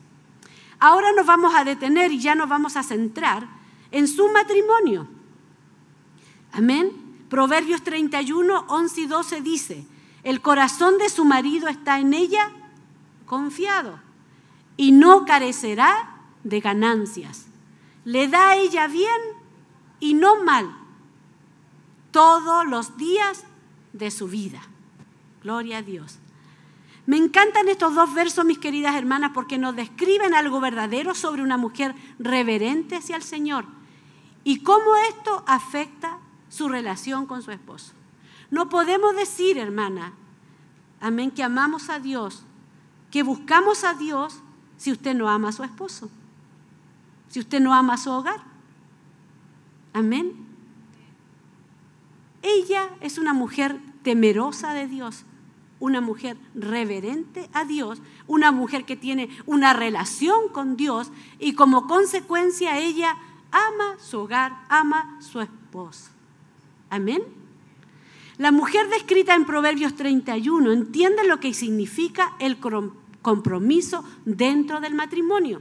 Ahora nos vamos a detener y ya nos vamos a centrar en su matrimonio. Amén. Proverbios 31, 11 y 12 dice, el corazón de su marido está en ella confiado y no carecerá de ganancias. Le da a ella bien y no mal todos los días de su vida. Gloria a Dios. Me encantan estos dos versos, mis queridas hermanas, porque nos describen algo verdadero sobre una mujer reverente hacia el Señor y cómo esto afecta su relación con su esposo. No podemos decir, hermana, amén, que amamos a Dios, que buscamos a Dios si usted no ama a su esposo, si usted no ama a su hogar. Amén. Ella es una mujer temerosa de Dios, una mujer reverente a Dios, una mujer que tiene una relación con Dios y como consecuencia ella ama su hogar, ama su esposo. Amén. La mujer descrita en Proverbios 31 entiende lo que significa el compromiso dentro del matrimonio.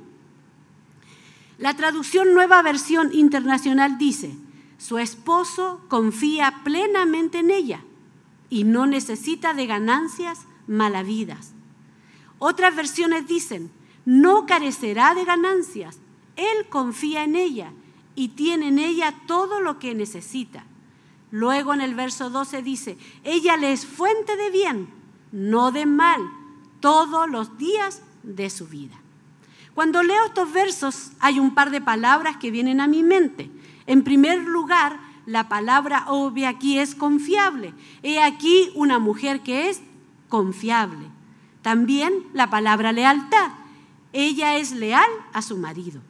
La traducción Nueva Versión Internacional dice, su esposo confía plenamente en ella y no necesita de ganancias malavidas. Otras versiones dicen, no carecerá de ganancias, él confía en ella y tiene en ella todo lo que necesita. Luego en el verso 12 dice, ella le es fuente de bien, no de mal, todos los días de su vida. Cuando leo estos versos hay un par de palabras que vienen a mi mente. En primer lugar, la palabra obvia aquí es confiable. He aquí una mujer que es confiable. También la palabra lealtad. Ella es leal a su marido.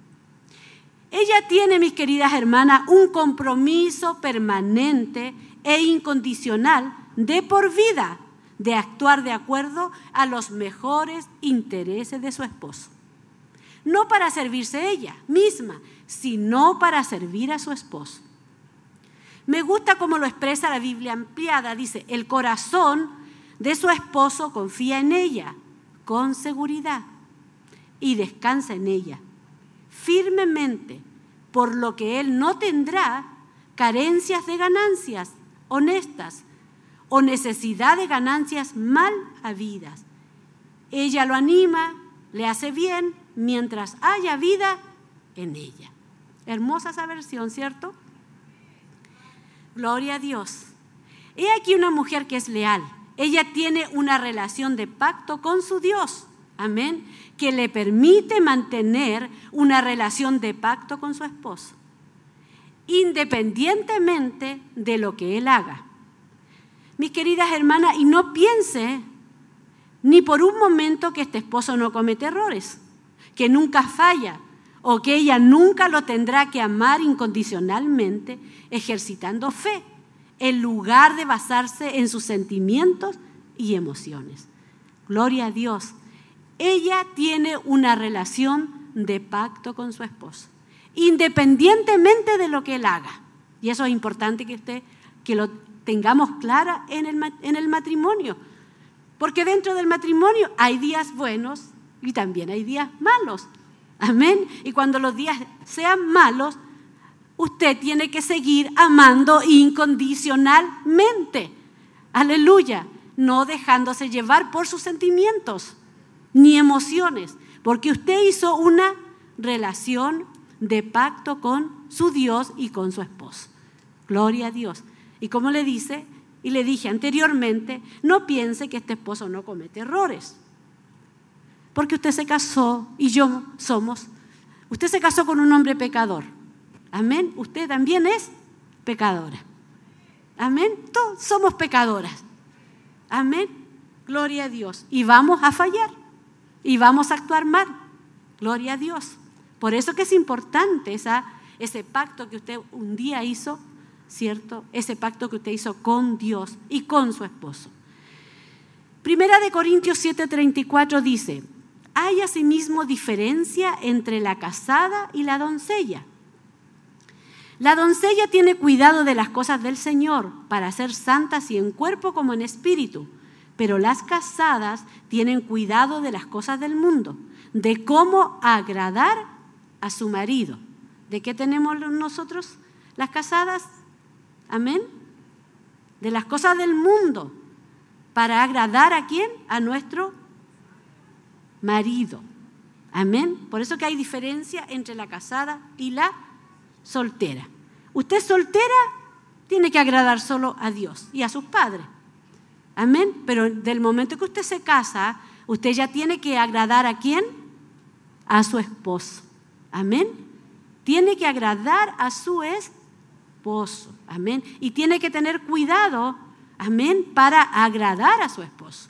Ella tiene, mis queridas hermanas, un compromiso permanente e incondicional de por vida de actuar de acuerdo a los mejores intereses de su esposo. No para servirse ella misma, sino para servir a su esposo. Me gusta cómo lo expresa la Biblia ampliada. Dice, el corazón de su esposo confía en ella con seguridad y descansa en ella firmemente, por lo que él no tendrá carencias de ganancias honestas o necesidad de ganancias mal habidas. Ella lo anima, le hace bien mientras haya vida en ella. Hermosa esa versión, ¿cierto? Gloria a Dios. He aquí una mujer que es leal. Ella tiene una relación de pacto con su Dios. Amén. Que le permite mantener una relación de pacto con su esposo. Independientemente de lo que él haga. Mis queridas hermanas, y no piense ni por un momento que este esposo no comete errores, que nunca falla o que ella nunca lo tendrá que amar incondicionalmente ejercitando fe, en lugar de basarse en sus sentimientos y emociones. Gloria a Dios. Ella tiene una relación de pacto con su esposo, independientemente de lo que él haga. Y eso es importante que, usted, que lo tengamos clara en el, ma- en el matrimonio. Porque dentro del matrimonio hay días buenos y también hay días malos. Amén. Y cuando los días sean malos, usted tiene que seguir amando incondicionalmente. Aleluya. No dejándose llevar por sus sentimientos ni emociones. Porque usted hizo una relación de pacto con su Dios y con su esposo. Gloria a Dios. Y como le dice, y le dije anteriormente, no piense que este esposo no comete errores. Porque usted se casó y yo somos. Usted se casó con un hombre pecador. Amén. Usted también es pecadora. Amén. Todos somos pecadoras. Amén. Gloria a Dios. Y vamos a fallar. Y vamos a actuar mal. Gloria a Dios. Por eso que es importante esa, ese pacto que usted un día hizo, ¿cierto? Ese pacto que usted hizo con Dios y con su esposo. Primera de Corintios 7:34 dice, hay asimismo diferencia entre la casada y la doncella. La doncella tiene cuidado de las cosas del Señor para ser santas y en cuerpo como en espíritu, pero las casadas tienen cuidado de las cosas del mundo, de cómo agradar a su marido. ¿De qué tenemos nosotros las casadas? Amén. De las cosas del mundo, para agradar a quién? A nuestro marido. Amén. Por eso que hay diferencia entre la casada y la soltera. Usted soltera tiene que agradar solo a Dios y a sus padres. Amén. Pero del momento que usted se casa, usted ya tiene que agradar a quién? A su esposo. Amén. Tiene que agradar a su esposo. Amén. Y tiene que tener cuidado, amén, para agradar a su esposo.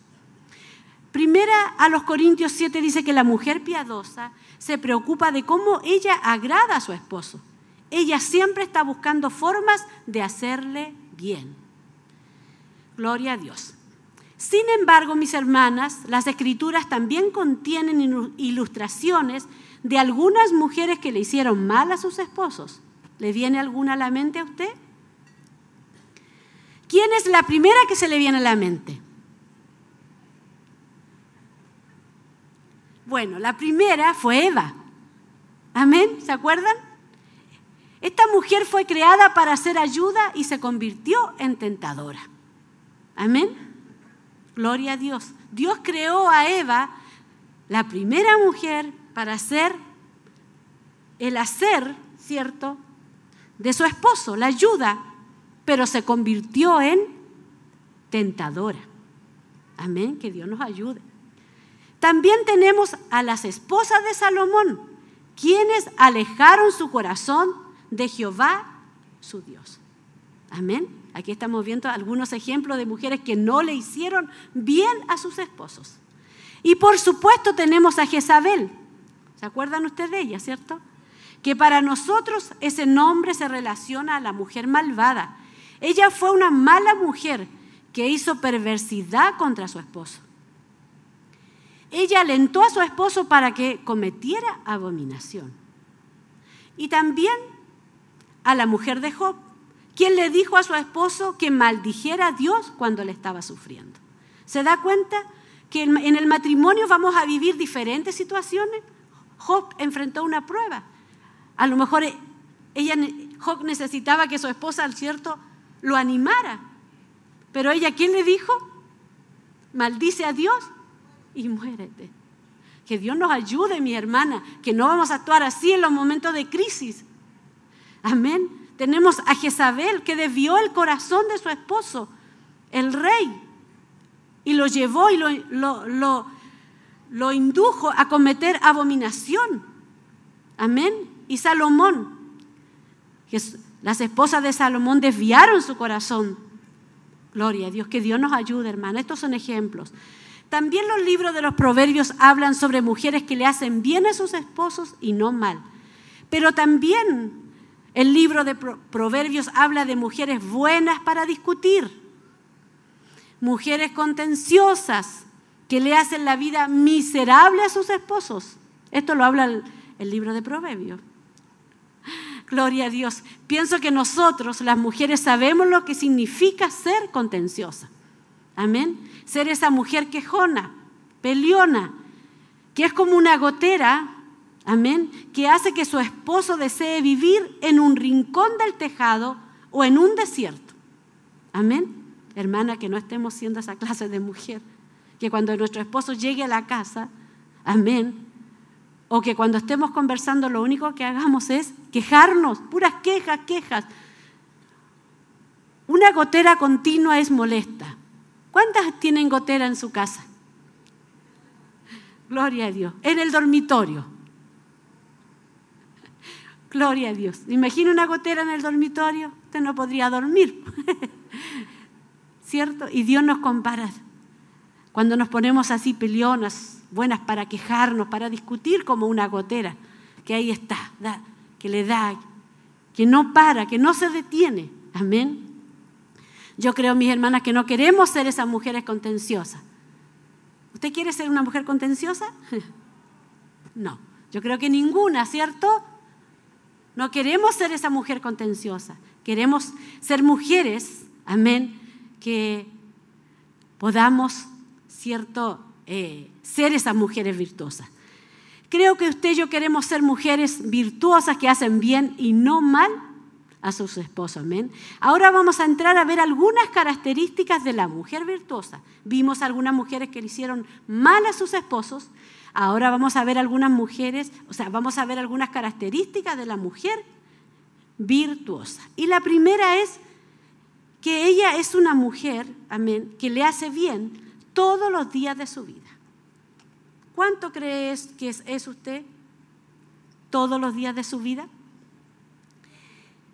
Primera a los Corintios 7 dice que la mujer piadosa se preocupa de cómo ella agrada a su esposo. Ella siempre está buscando formas de hacerle bien. Gloria a Dios. Sin embargo, mis hermanas, las escrituras también contienen ilu- ilustraciones de algunas mujeres que le hicieron mal a sus esposos. ¿Le viene alguna a la mente a usted? ¿Quién es la primera que se le viene a la mente? Bueno, la primera fue Eva. Amén, ¿se acuerdan? Esta mujer fue creada para hacer ayuda y se convirtió en tentadora. Amén. Gloria a Dios. Dios creó a Eva, la primera mujer, para hacer el hacer, ¿cierto? De su esposo, la ayuda, pero se convirtió en tentadora. Amén, que Dios nos ayude. También tenemos a las esposas de Salomón, quienes alejaron su corazón de Jehová, su Dios. Amén. Aquí estamos viendo algunos ejemplos de mujeres que no le hicieron bien a sus esposos. Y por supuesto tenemos a Jezabel. ¿Se acuerdan ustedes de ella, cierto? Que para nosotros ese nombre se relaciona a la mujer malvada. Ella fue una mala mujer que hizo perversidad contra su esposo. Ella alentó a su esposo para que cometiera abominación. Y también a la mujer de Job, quien le dijo a su esposo que maldijera a Dios cuando le estaba sufriendo. ¿Se da cuenta que en en el matrimonio vamos a vivir diferentes situaciones? Job enfrentó una prueba. A lo mejor eh, ella, Job necesitaba que su esposa, al cierto, lo animara. Pero ella, ¿quién le dijo? Maldice a Dios y muérete. Que Dios nos ayude, mi hermana, que no vamos a actuar así en los momentos de crisis. Amén. Tenemos a Jezabel que desvió el corazón de su esposo, el rey, y lo llevó y lo, lo, lo, indujo a cometer abominación. Amén. Y Salomón, las esposas de Salomón desviaron su corazón. Gloria a Dios, que Dios nos ayude, hermana. Estos son ejemplos. También los libros de los proverbios hablan sobre mujeres que le hacen bien a sus esposos y no mal. Pero también el libro de Pro- proverbios habla de mujeres buenas para discutir, mujeres contenciosas que le hacen la vida miserable a sus esposos. Esto lo habla el, el libro de proverbios. Gloria a Dios. Pienso que nosotros, las mujeres, sabemos lo que significa ser contenciosa. Amén. Ser esa mujer quejona, peleona, que es como una gotera, amén, que hace que su esposo desee vivir en un rincón del tejado o en un desierto. Amén. Hermana, que no estemos siendo esa clase de mujer. Que cuando nuestro esposo llegue a la casa, amén, o que cuando estemos conversando lo único que hagamos es quejarnos, puras quejas, quejas. Una gotera continua es molesta. ¿Cuántas tienen gotera en su casa? Gloria a Dios. En el dormitorio. Gloria a Dios. Imagina una gotera en el dormitorio, usted no podría dormir. ¿Cierto? Y Dios nos compara. Cuando nos ponemos así peleonas, buenas para quejarnos, para discutir como una gotera, que ahí está, que le da, que no para, que no se detiene. Amén. Yo creo, mis hermanas, que no queremos ser esas mujeres contenciosas. ¿Usted quiere ser una mujer contenciosa? No, yo creo que ninguna, ¿cierto? No queremos ser esa mujer contenciosa. Queremos ser mujeres, amén, que podamos, ¿cierto?, eh, ser esas mujeres virtuosas. Creo que usted y yo queremos ser mujeres virtuosas que hacen bien y no mal a sus esposos. Amén. Ahora vamos a entrar a ver algunas características de la mujer virtuosa. Vimos algunas mujeres que le hicieron mal a sus esposos. Ahora vamos a ver algunas mujeres, o sea, vamos a ver algunas características de la mujer virtuosa. Y la primera es que ella es una mujer, amén, que le hace bien todos los días de su vida. ¿Cuánto crees que es, es usted todos los días de su vida?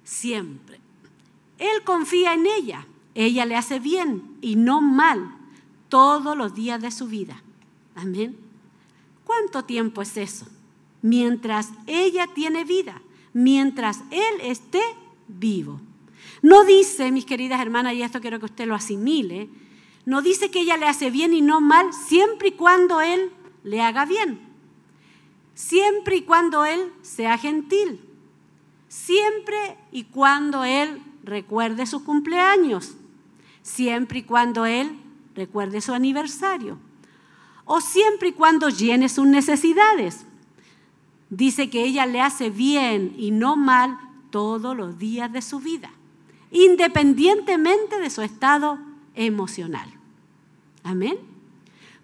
Siempre. Él confía en ella, ella le hace bien y no mal todos los días de su vida. Amén. ¿Cuánto tiempo es eso? Mientras ella tiene vida, mientras él esté vivo. No dice, mis queridas hermanas, y esto quiero que usted lo asimile, no dice que ella le hace bien y no mal siempre y cuando él le haga bien. Siempre y cuando él sea gentil. Siempre y cuando él recuerde su cumpleaños. Siempre y cuando él recuerde su aniversario. O siempre y cuando llene sus necesidades. Dice que ella le hace bien y no mal todos los días de su vida, independientemente de su estado emocional. Amén.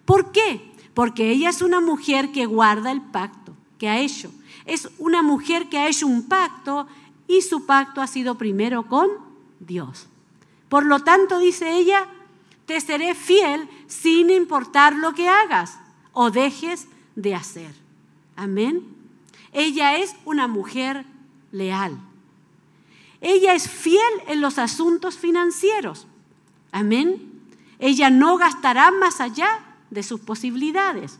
¿Por qué? Porque ella es una mujer que guarda el pacto que ha hecho. Es una mujer que ha hecho un pacto y su pacto ha sido primero con Dios. Por lo tanto, dice ella, te seré fiel sin importar lo que hagas o dejes de hacer. Amén. Ella es una mujer leal. Ella es fiel en los asuntos financieros. Amén. Ella no gastará más allá de sus posibilidades.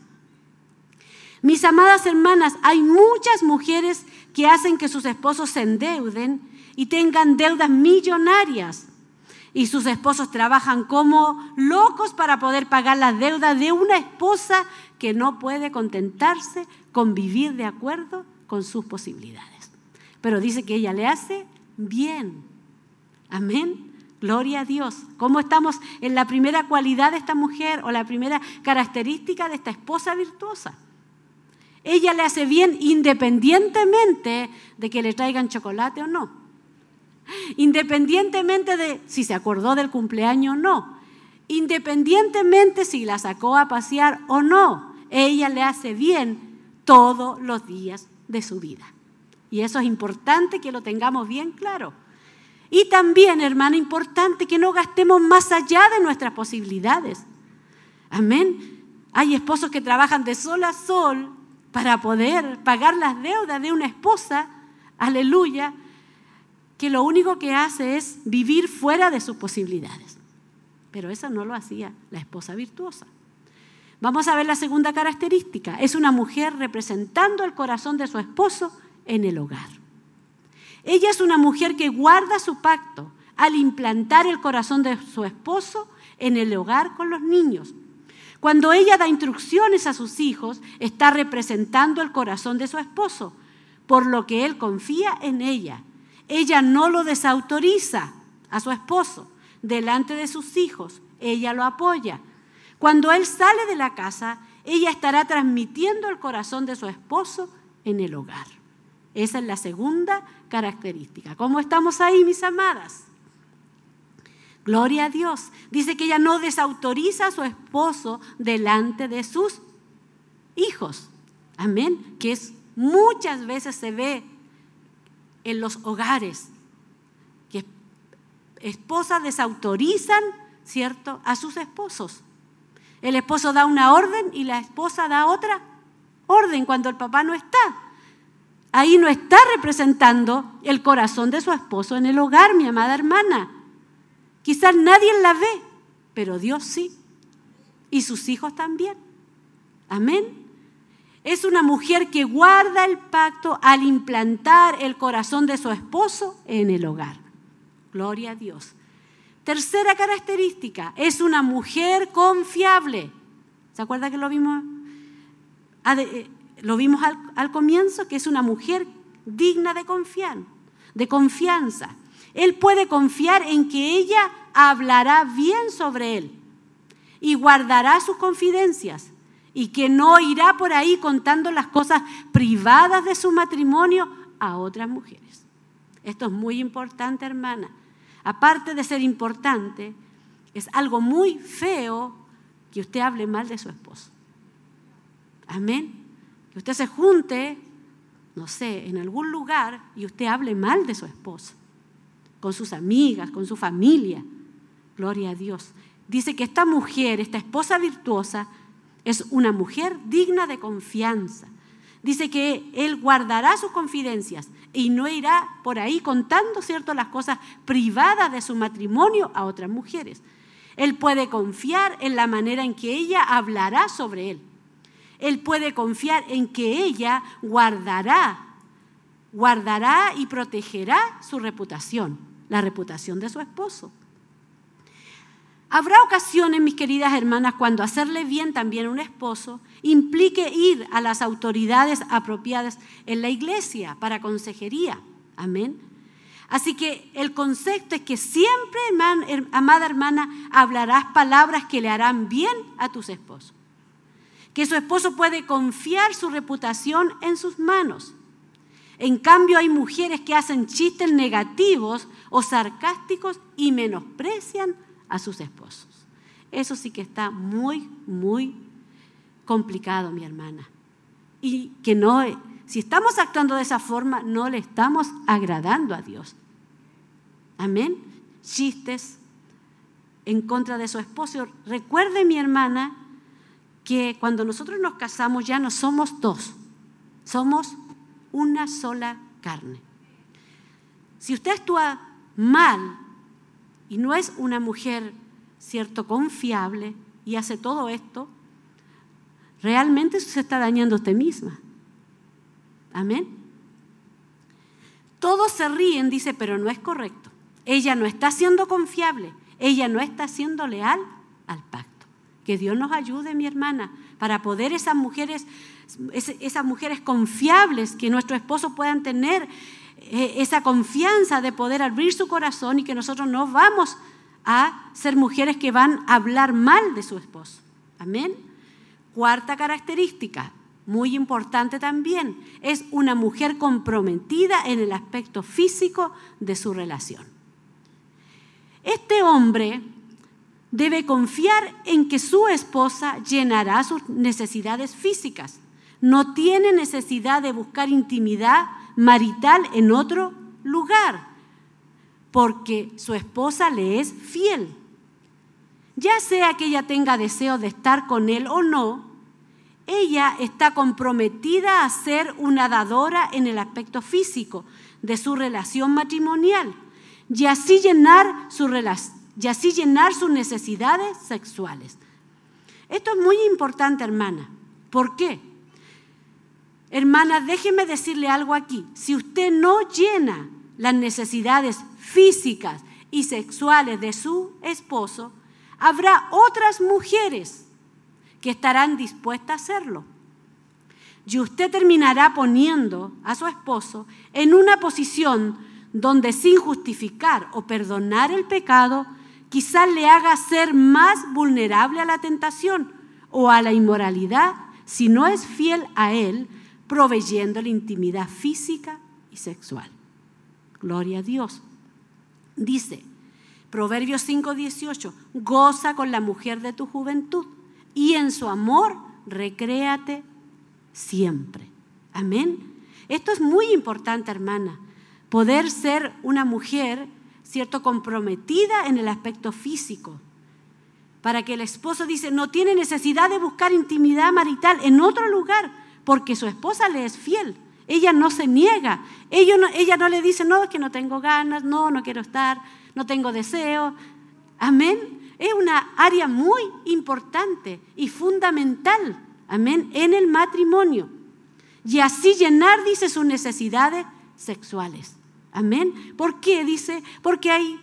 Mis amadas hermanas, hay muchas mujeres que hacen que sus esposos se endeuden y tengan deudas millonarias. Y sus esposos trabajan como locos para poder pagar las deudas de una esposa que no puede contentarse con vivir de acuerdo con sus posibilidades. Pero dice que ella le hace bien. Amén. Gloria a Dios. ¿Cómo estamos en la primera cualidad de esta mujer o la primera característica de esta esposa virtuosa? Ella le hace bien independientemente de que le traigan chocolate o no. Independientemente de si se acordó del cumpleaños o no. Independientemente si la sacó a pasear o no. Ella le hace bien todos los días de su vida. Y eso es importante que lo tengamos bien claro. Y también, hermana, importante que no gastemos más allá de nuestras posibilidades. Amén. Hay esposos que trabajan de sol a sol para poder pagar las deudas de una esposa, aleluya, que lo único que hace es vivir fuera de sus posibilidades. Pero eso no lo hacía la esposa virtuosa. Vamos a ver la segunda característica. Es una mujer representando el corazón de su esposo en el hogar. Ella es una mujer que guarda su pacto al implantar el corazón de su esposo en el hogar con los niños. Cuando ella da instrucciones a sus hijos, está representando el corazón de su esposo, por lo que él confía en ella. Ella no lo desautoriza a su esposo delante de sus hijos, ella lo apoya. Cuando él sale de la casa, ella estará transmitiendo el corazón de su esposo en el hogar. Esa es la segunda característica. ¿Cómo estamos ahí, mis amadas? Gloria a Dios. Dice que ella no desautoriza a su esposo delante de sus hijos. Amén. Que es muchas veces se ve en los hogares que esposas desautorizan, ¿cierto?, a sus esposos. El esposo da una orden y la esposa da otra orden cuando el papá no está ahí no está representando el corazón de su esposo en el hogar, mi amada hermana. Quizás nadie la ve, pero Dios sí. Y sus hijos también. Amén. Es una mujer que guarda el pacto al implantar el corazón de su esposo en el hogar. Gloria a Dios. Tercera característica, es una mujer confiable. ¿Se acuerda que lo vimos? Lo vimos al, comienzo, que es una mujer digna de confiar, de confianza. Él puede confiar en que ella hablará bien sobre él y guardará sus confidencias y que no irá por ahí contando las cosas privadas de su matrimonio a otras mujeres. Esto es muy importante, hermana. Aparte de ser importante, es algo muy feo que usted hable mal de su esposo. Amén que usted se junte, no sé, en algún lugar y usted hable mal de su esposo, con sus amigas, con su familia. Gloria a Dios. Dice que esta mujer, esta esposa virtuosa, es una mujer digna de confianza. Dice que él guardará sus confidencias y no irá por ahí contando, ¿cierto?, las cosas privadas de su matrimonio a otras mujeres. Él puede confiar en la manera en que ella hablará sobre él. Él puede confiar en que ella guardará, guardará y protegerá su reputación. la reputación de su esposo. Habrá ocasiones, mis queridas hermanas, cuando hacerle bien también a un esposo implique ir a las autoridades apropiadas en la iglesia para consejería. Amén. Así que el concepto es que siempre, amada hermana, hablarás palabras que le harán bien a tus esposos. Que su esposo puede confiar su reputación en sus manos. En cambio, hay mujeres que hacen chistes negativos o sarcásticos y menosprecian a sus esposos. Eso sí que está muy, muy complicado, mi hermana. Y que no, si estamos actuando de esa forma, no le estamos agradando a Dios. Amén. Chistes en contra de su esposo. Recuerde, mi hermana, que cuando nosotros nos casamos ya no somos dos, somos una sola carne. Si usted actúa mal y no es una mujer, cierto, confiable y hace todo esto, realmente se está dañando usted misma. Amén. Todos se ríen, dice, pero no es correcto. Ella no está siendo confiable, ella no está siendo leal al pacto. Que Dios nos ayude, mi hermana, para poder esas mujeres, esas mujeres confiables, que nuestro esposo puedan tener esa confianza de poder abrir su corazón y que nosotros no vamos a ser mujeres que van a hablar mal de su esposo. Amén. Cuarta característica, muy importante también, es una mujer comprometida en el aspecto físico de su relación. Este hombre debe confiar en que su esposa llenará sus necesidades físicas. No tiene necesidad de buscar intimidad marital en otro lugar, porque su esposa le es fiel. Ya sea que ella tenga deseo de estar con él o no, ella está comprometida a ser una dadora en el aspecto físico de su relación matrimonial y así llenar, sus necesidades sexuales. Esto es muy importante, hermana. ¿Por qué? Hermana, déjeme decirle algo aquí. Si usted no llena las necesidades físicas y sexuales de su esposo, habrá otras mujeres que estarán dispuestas a hacerlo. Y usted terminará poniendo a su esposo en una posición donde sin justificar o perdonar el pecado, quizás le haga ser más vulnerable a la tentación o a la inmoralidad si no es fiel a él proveyendo la intimidad física y sexual. Gloria a Dios. Dice, Proverbios 5:18, goza con la mujer de tu juventud y en su amor recréate siempre. Amén. Esto es muy importante, hermana, poder ser una mujer, cierto, comprometida en el aspecto físico, para que el esposo dice, no tiene necesidad de buscar intimidad marital en otro lugar, porque su esposa le es fiel. Ella no se niega. Ella no, le dice, no, es que no tengo ganas, no, no quiero estar, no tengo deseo. Amén. Es una área muy importante y fundamental, amén, en el matrimonio. Y así llenar, dice, sus necesidades sexuales. Amén. ¿Por qué? Dice, porque hay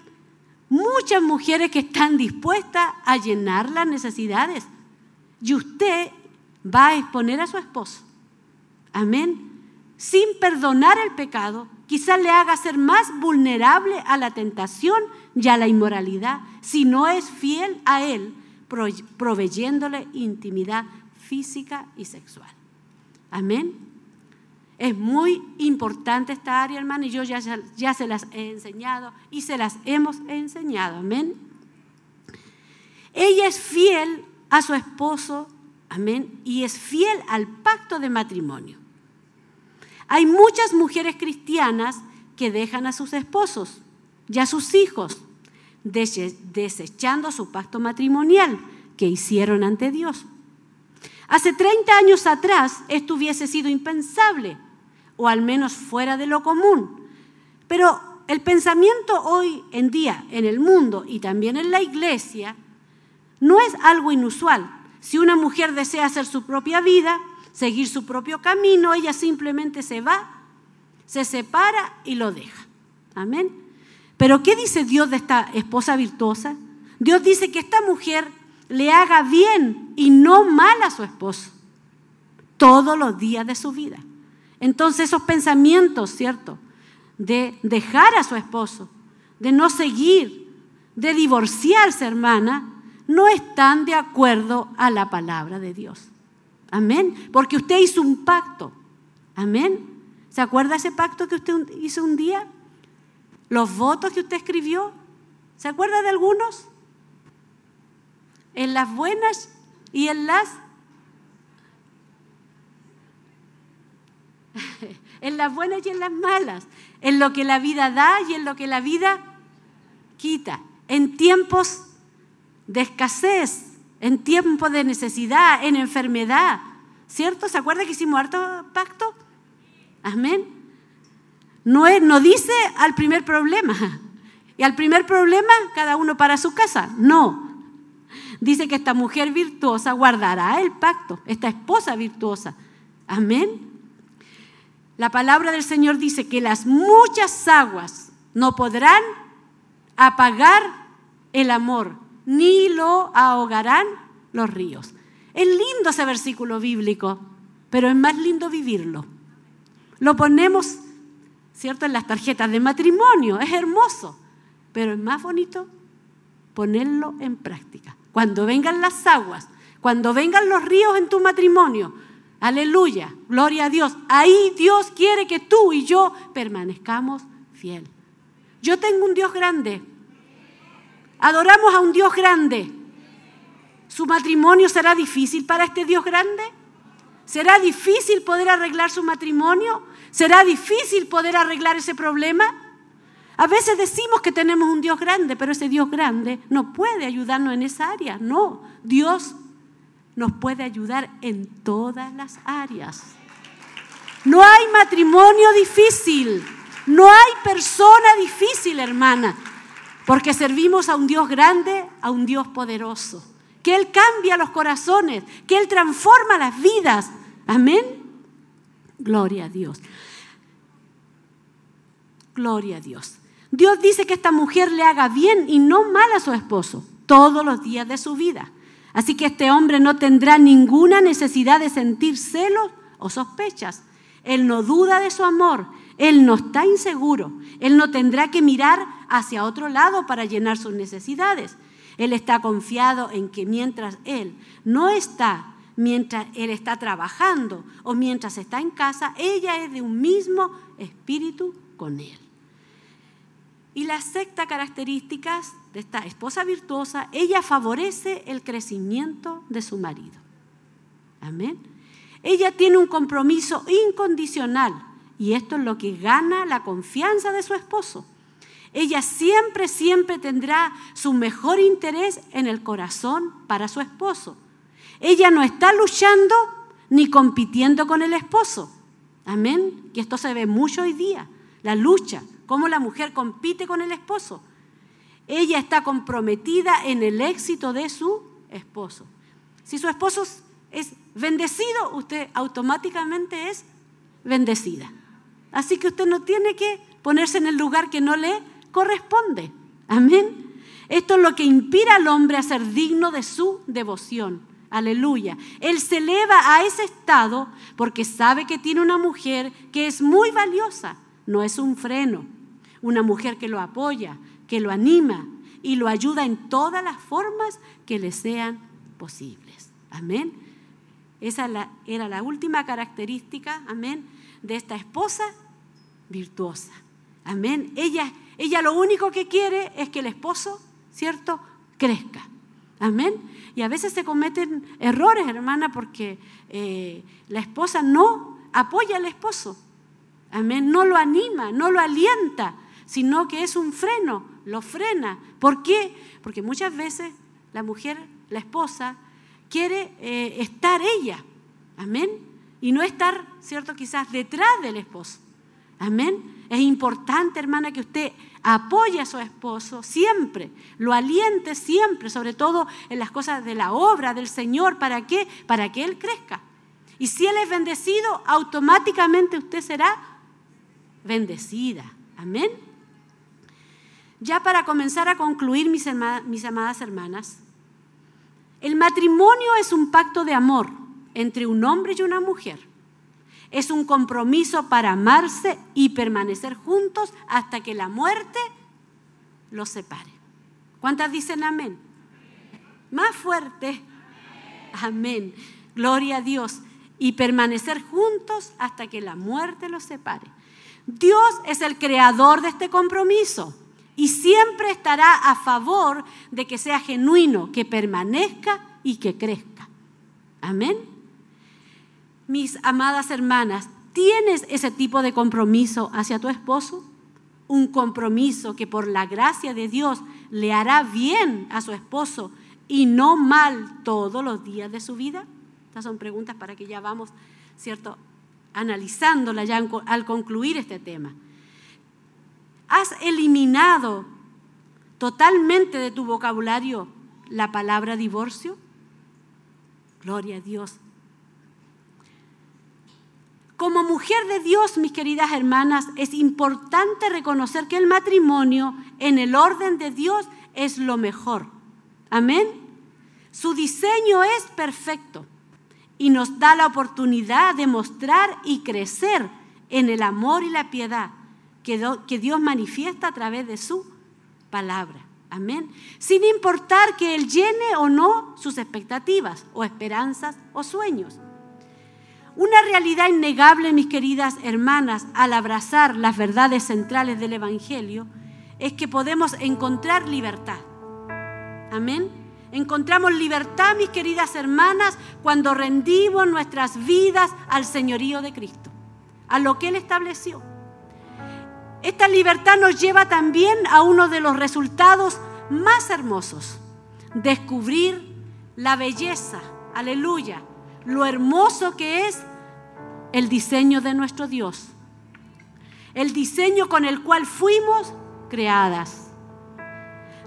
muchas mujeres que están dispuestas a llenar las necesidades. Y usted va a exponer a su esposo Amén. Sin perdonar el pecado, quizás le haga ser más vulnerable a la tentación y a la inmoralidad si no es fiel a Él, proveyéndole intimidad física y sexual. Amén. Es muy importante esta área, hermano, y yo ya, ya se las he enseñado y se las hemos enseñado. Amén. Ella es fiel a su esposo, amén, y es fiel al pacto de matrimonio. Hay muchas mujeres cristianas que dejan a sus esposos y a sus hijos, desechando su pacto matrimonial que hicieron ante Dios. Hace 30 años atrás esto hubiese sido impensable, o al menos fuera de lo común. Pero el pensamiento hoy en día en el mundo y también en la iglesia no es algo inusual. Si una mujer desea hacer su propia vida, seguir su propio camino, ella simplemente se va, se separa y lo deja. Amén. Pero ¿qué dice Dios de esta esposa virtuosa? Dios dice que esta mujer le haga bien y no mal a su esposo todos los días de su vida. Entonces esos pensamientos, ¿cierto? De dejar a su esposo, de no seguir, de divorciarse, hermana, no están de acuerdo a la palabra de Dios. Amén. Porque usted hizo un pacto. Amén. ¿Se acuerda ese pacto que usted hizo un día? Los votos que usted escribió. ¿Se acuerda de algunos? En las buenas y en las... en las buenas y en las malas. En lo que la vida da y en lo que la vida quita. En tiempos de escasez, en tiempos de necesidad, en enfermedad. ¿Cierto? ¿Se acuerda que hicimos harto pacto? Amén. No, es, no dice al primer problema. Y al primer problema, cada uno para su casa. No. Dice que esta mujer virtuosa guardará el pacto, esta esposa virtuosa. Amén. La palabra del Señor dice que las muchas aguas no podrán apagar el amor, ni lo ahogarán los ríos. Es lindo ese versículo bíblico, pero es más lindo vivirlo. Lo ponemos, ¿cierto?, en las tarjetas de matrimonio, es hermoso, pero es más bonito ponerlo en práctica. Cuando vengan las aguas, cuando vengan los ríos en tu matrimonio, aleluya, gloria a Dios, ahí Dios quiere que tú y yo permanezcamos fiel. Yo tengo un Dios grande, adoramos a un Dios grande. ¿Su matrimonio será difícil para este Dios grande? ¿Será difícil poder arreglar su matrimonio? ¿Será difícil poder arreglar ese problema? A veces decimos que tenemos un Dios grande, pero ese Dios grande no puede ayudarnos en esa área. No, Dios nos puede ayudar en todas las áreas. No hay matrimonio difícil, no hay persona difícil, hermana, porque servimos a un Dios grande, a un Dios poderoso, que Él cambia los corazones, que Él transforma las vidas. Amén. Gloria a Dios. Gloria a Dios. Dios dice que esta mujer le haga bien y no mal a su esposo todos los días de su vida. Así que este hombre no tendrá ninguna necesidad de sentir celos o sospechas. Él no duda de su amor, él no está inseguro, él no tendrá que mirar hacia otro lado para llenar sus necesidades. Él está confiado en que mientras él no está, mientras él está trabajando o mientras está en casa, ella es de un mismo espíritu con él. Y la sexta característica de esta esposa virtuosa, ella favorece el crecimiento de su marido. Amén. Ella tiene un compromiso incondicional y esto es lo que gana la confianza de su esposo. Ella siempre, siempre tendrá su mejor interés en el corazón para su esposo. Ella no está luchando ni compitiendo con el esposo. Amén. Y esto se ve mucho hoy día, la lucha cómo la mujer compite con el esposo. Ella está comprometida en el éxito de su esposo. Si su esposo es bendecido, usted automáticamente es bendecida. Así que usted no tiene que ponerse en el lugar que no le corresponde. Amén. Esto es lo que inspira al hombre a ser digno de su devoción. Aleluya. Él se eleva a ese estado porque sabe que tiene una mujer que es muy valiosa. No es un freno, una mujer que lo apoya, que lo anima y lo ayuda en todas las formas que le sean posibles. Amén. Esa era la última característica, amén, de esta esposa virtuosa. Amén. Ella, ella lo único que quiere es que el esposo, ¿cierto?, crezca. Amén. Y a veces se cometen errores, hermana, porque eh, la esposa no apoya al esposo. Amén. No lo anima, no lo alienta sino que es un freno, lo frena. ¿Por qué? Porque muchas veces la mujer, la esposa, quiere eh, estar ella, amén, y no estar, ¿cierto? Quizás detrás del esposo, amén. Es importante, hermana, que usted apoye a su esposo siempre, lo aliente siempre, sobre todo en las cosas de la obra del Señor. ¿Para qué? Para que Él crezca. Y si Él es bendecido, automáticamente usted será bendecida. Amén. Ya para comenzar a concluir, mis, mis amadas hermanas, el matrimonio es un pacto de amor entre un hombre y una mujer. Es un compromiso para amarse y permanecer juntos hasta que la muerte los separe. ¿Cuántas dicen amén? Más fuerte. Amén. Gloria a Dios. Y permanecer juntos hasta que la muerte los separe. Dios es el creador de este compromiso y siempre estará a favor de que sea genuino, que permanezca y que crezca. Amén. Mis amadas hermanas, ¿tienes ese tipo de compromiso hacia tu esposo? Un compromiso que por la gracia de Dios le hará bien a su esposo y no mal todos los días de su vida. Estas son preguntas para que ya vamos, ¿cierto? Analizándola ya al concluir este tema. ¿Has eliminado totalmente de tu vocabulario la palabra divorcio? Gloria a Dios. Como mujer de Dios, mis queridas hermanas, es importante reconocer que el matrimonio en el orden de Dios es lo mejor. Amén. Su diseño es perfecto y nos da la oportunidad de mostrar y crecer en el amor y la piedad que, Dios manifiesta a través de su palabra. Amén. Sin importar que Él llene o no sus expectativas o esperanzas o sueños. Una realidad innegable, mis queridas hermanas, al abrazar las verdades centrales del Evangelio, es que podemos encontrar libertad. Amén. Encontramos libertad, mis queridas hermanas, cuando rendimos nuestras vidas al señorío de Cristo, a lo que Él estableció. Esta libertad nos lleva también a uno de los resultados más hermosos, descubrir la belleza, aleluya, lo hermoso que es el diseño de nuestro Dios, el diseño con el cual fuimos creadas.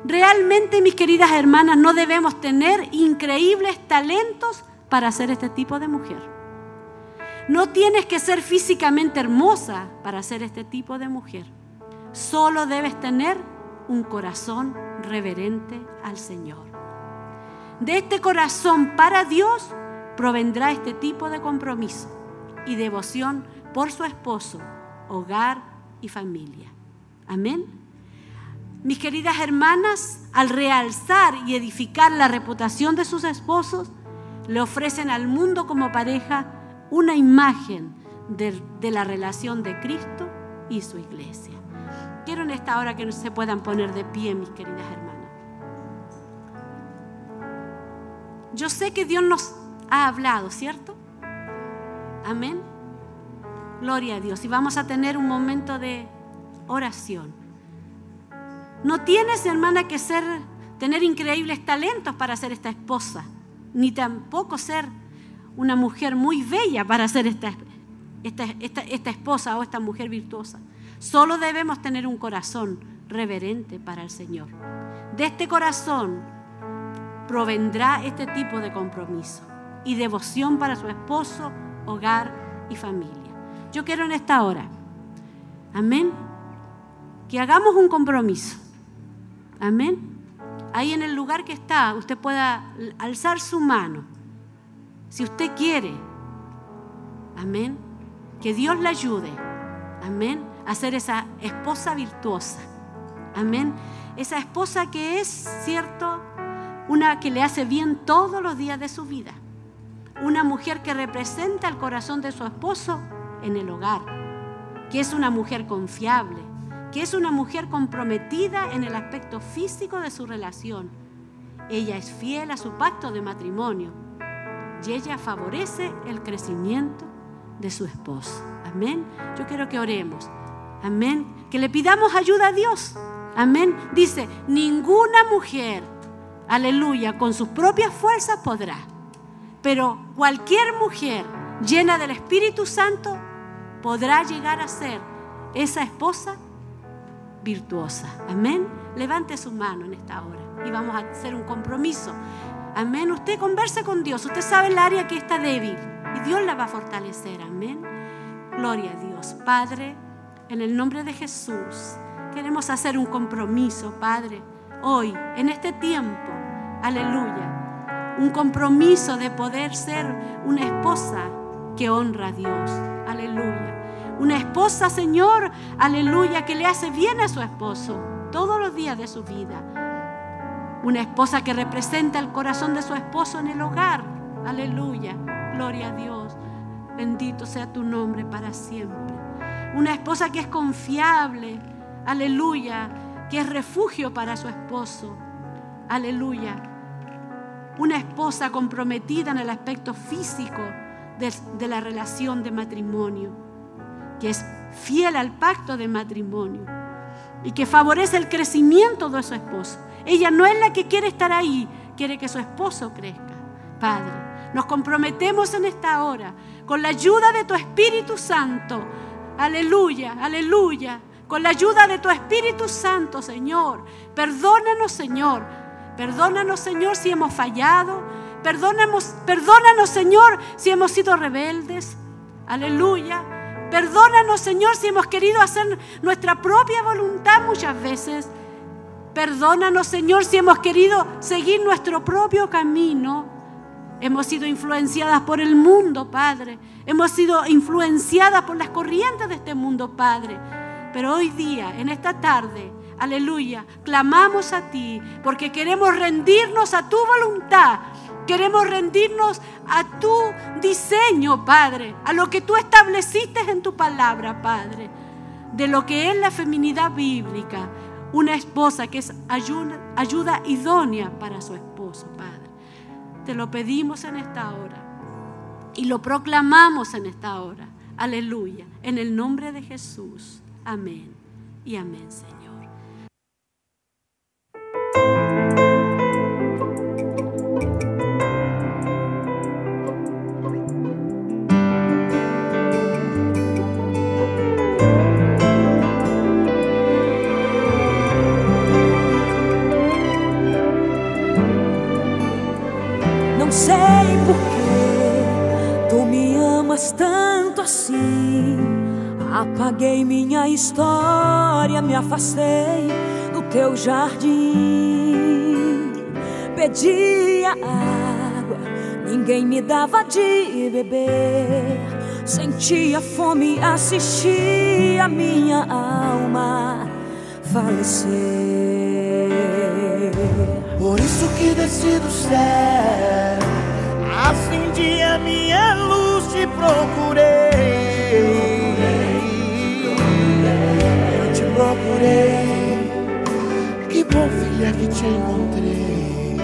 Realmente, mis queridas hermanas, no debemos tener increíbles talentos para ser este tipo de mujer. No tienes que ser físicamente hermosa para ser este tipo de mujer. Solo debes tener un corazón reverente al Señor. De este corazón para Dios provendrá este tipo de compromiso y devoción por su esposo, hogar y familia. Amén. Mis queridas hermanas, al realzar y edificar la reputación de sus esposos, le ofrecen al mundo como pareja una imagen de, la relación de Cristo y su iglesia. Quiero en esta hora que se puedan poner de pie, mis queridas hermanas. Yo sé que Dios nos ha hablado, ¿cierto? Amén. Gloria a Dios. Y vamos a tener un momento de oración. No tienes, hermana, que ser, tener increíbles talentos para ser esta esposa, ni tampoco ser una mujer muy bella para ser esta, esta, esta, esta esposa o esta mujer virtuosa. Solo debemos tener un corazón reverente para el Señor. De este corazón provendrá este tipo de compromiso y devoción para su esposo, hogar y familia. Yo quiero en esta hora, amén, que hagamos un compromiso. Amén. Ahí en el lugar que está, usted pueda alzar su mano. Si usted quiere, amén, que Dios le ayude, amén, a ser esa esposa virtuosa. Amén. Esa esposa que es, cierto, una que le hace bien todos los días de su vida. Una mujer que representa el corazón de su esposo en el hogar. Que es una mujer confiable. Que es una mujer comprometida en el aspecto físico de su relación. Ella es fiel a su pacto de matrimonio. Y ella favorece el crecimiento de su esposo. Amén. Yo quiero que oremos. Amén. Que le pidamos ayuda a Dios. Amén. Dice, ninguna mujer, aleluya, con sus propias fuerzas podrá. Pero cualquier mujer llena del Espíritu Santo podrá llegar a ser esa esposa virtuosa. Amén. Levante su mano en esta hora y vamos a hacer un compromiso. Amén. Usted converse con Dios. Usted sabe el área que está débil y Dios la va a fortalecer. Amén. Gloria a Dios. Padre, en el nombre de Jesús. Queremos hacer un compromiso, Padre, hoy, en este tiempo. Aleluya. Un compromiso de poder ser una esposa que honra a Dios. Aleluya. Una esposa, Señor, aleluya, que le hace bien a su esposo todos los días de su vida. Una esposa que representa el corazón de su esposo en el hogar. Aleluya. Gloria a Dios. Bendito sea tu nombre para siempre. Una esposa que es confiable. Aleluya. Que es refugio para su esposo. Aleluya. Una esposa comprometida en el aspecto físico de, la relación de matrimonio. Que es fiel al pacto de matrimonio. Y que favorece el crecimiento de su esposo. Ella no es la que quiere estar ahí, quiere que su esposo crezca. Padre, nos comprometemos en esta hora con la ayuda de tu Espíritu Santo. Aleluya, aleluya. Con la ayuda de tu Espíritu Santo, Señor. Perdónanos, Señor. Perdónanos, Señor, si hemos fallado. Perdónanos, perdónanos, Señor, si hemos sido rebeldes. Aleluya. Perdónanos, Señor, si hemos querido hacer nuestra propia voluntad muchas veces. Perdónanos, Señor, si hemos querido seguir nuestro propio camino. Hemos sido influenciadas por el mundo, Padre. Hemos sido influenciadas por las corrientes de este mundo, Padre. Pero hoy día, en esta tarde, aleluya, clamamos a ti porque queremos rendirnos a tu voluntad. Queremos rendirnos a tu diseño, Padre, a lo que tú estableciste en tu palabra, Padre, de lo que es la feminidad bíblica, una esposa que es ayuda, idónea para su esposo, Padre. Te lo pedimos en esta hora y lo proclamamos en esta hora. Aleluya. En el nombre de Jesús. Amén y amén, Señor. Amas tanto assim. Apaguei minha história, me afastei do teu jardim. Pedia água, ninguém me dava de beber. Sentia fome, assistia minha alma falecer. Por isso que desci do céu, acendi a minha luz, te procurei. Eu te procurei. Que bom, filha, que te encontrei.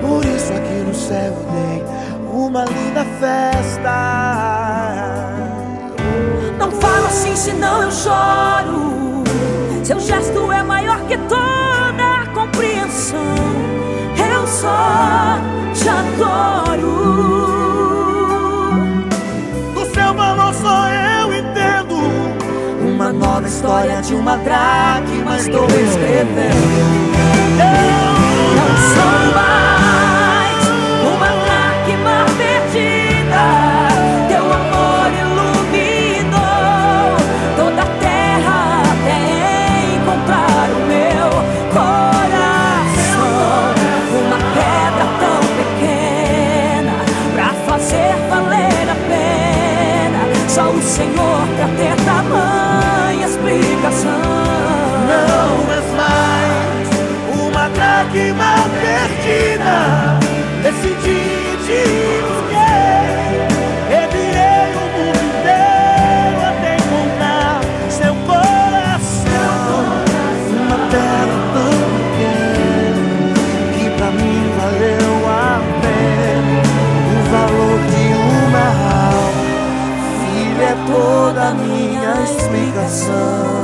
Por isso aqui no céu dei uma linda festa. Não fala assim, senão eu choro. Seu gesto é maior que toda a compreensão. Eu só te adoro. História de uma dracma estou escrevendo. Não sou mais castle.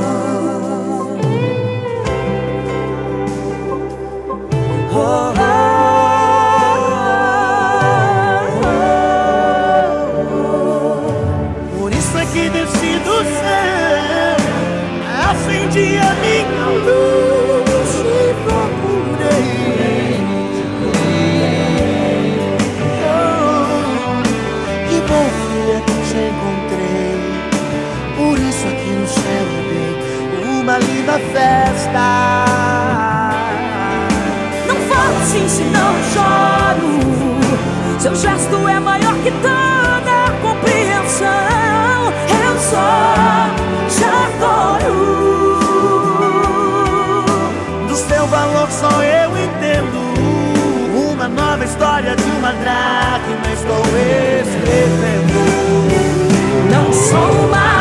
Valor só eu entendo. Uma nova história de uma dracma estou escrevendo. Não sou mais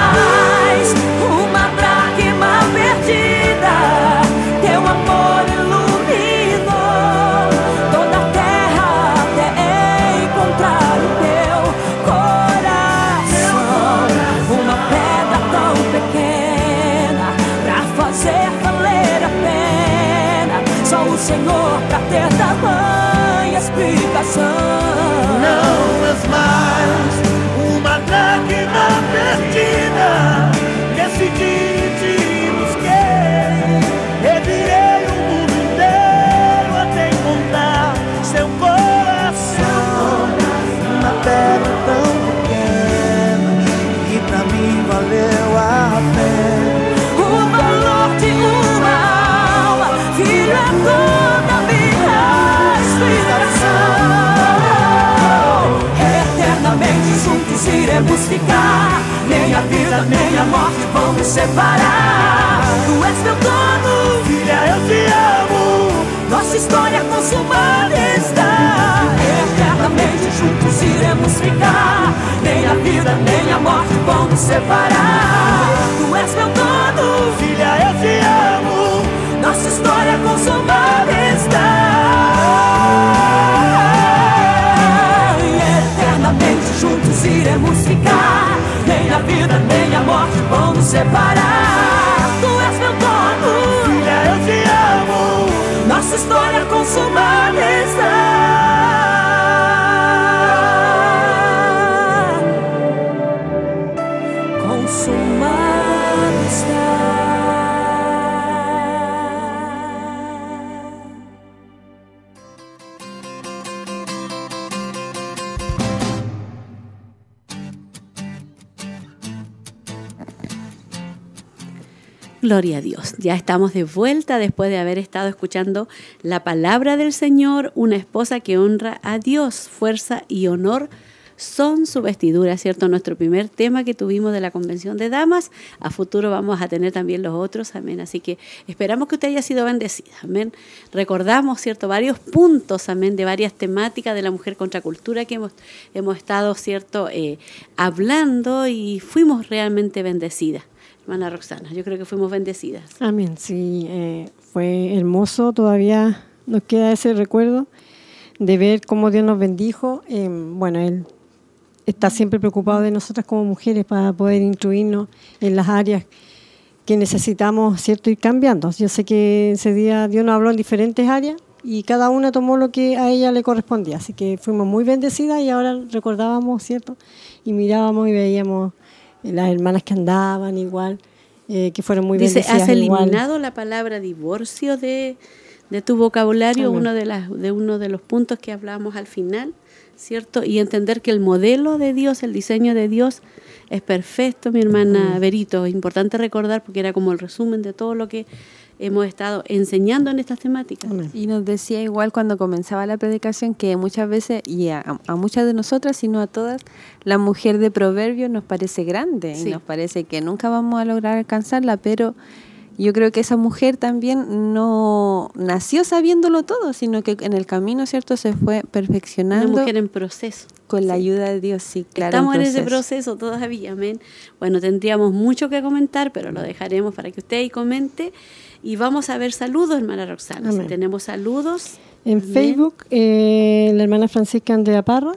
ficar. Nem a vida, nem a morte vão nos separar. Tu és meu dono, Filha, eu te amo. nossa história consumada está. Eternamente juntos iremos ficar. Nem a vida, nem a morte vão nos separar. Tu és meu dono, Filha, eu te amo. nossa história consumada está. Eternamente juntos iremos ficar. Vida, nem a morte vão nos separar. Tu és meu dono, Filha, eu te amo. nossa história consumada está. Gloria a Dios. Ya estamos de vuelta después de haber estado escuchando la palabra del Señor. Una esposa que honra a Dios, fuerza y honor son su vestidura, ¿cierto? Nuestro primer tema que tuvimos de la Convención de Damas. A futuro vamos a tener también los otros, amén. Así que esperamos que usted haya sido bendecida, amén. Recordamos, ¿cierto? Varios puntos, amén, de varias temáticas de la mujer contra cultura que hemos, hemos estado, ¿cierto? Eh, hablando y fuimos realmente bendecidas. Hermana Roxana, yo creo que fuimos bendecidas. Amén, sí, eh, fue hermoso, todavía nos queda ese recuerdo de ver cómo Dios nos bendijo. Eh, bueno, Él está siempre preocupado de nosotras como mujeres para poder instruirnos en las áreas que necesitamos, ¿cierto?, ir cambiando. Yo sé que ese día Dios nos habló en diferentes áreas y cada una tomó lo que a ella le correspondía. Así que fuimos muy bendecidas y ahora recordábamos, ¿cierto?, y mirábamos y veíamos las hermanas que andaban igual, eh, que fueron muy Dice, bendecidas. ¿has igual. eliminado la palabra divorcio de, de tu vocabulario? Amén. Uno de, las, de uno de los puntos que hablamos al final, ¿cierto? Y entender que el modelo de Dios, el diseño de Dios es perfecto, mi hermana Berito. Es importante recordar porque era como el resumen de todo lo que hemos estado enseñando en estas temáticas. Y nos decía igual cuando comenzaba la predicación que muchas veces, y a, a muchas de nosotras, sino a todas, la mujer de proverbios nos parece grande Sí. y nos parece que nunca vamos a lograr alcanzarla, pero yo creo que esa mujer también no nació sabiéndolo todo, sino que en el camino, ¿cierto?, se fue Una perfeccionando mujer en proceso. con la ayuda de Dios, sí, claro. Estamos en ese proceso. todavía, amén. Bueno, tendríamos mucho que comentar, pero lo dejaremos para que usted ahí comente. Y vamos a ver saludos, hermana Roxana. Si tenemos saludos. En Amén. Facebook, eh, la hermana Francisca Andrea Parra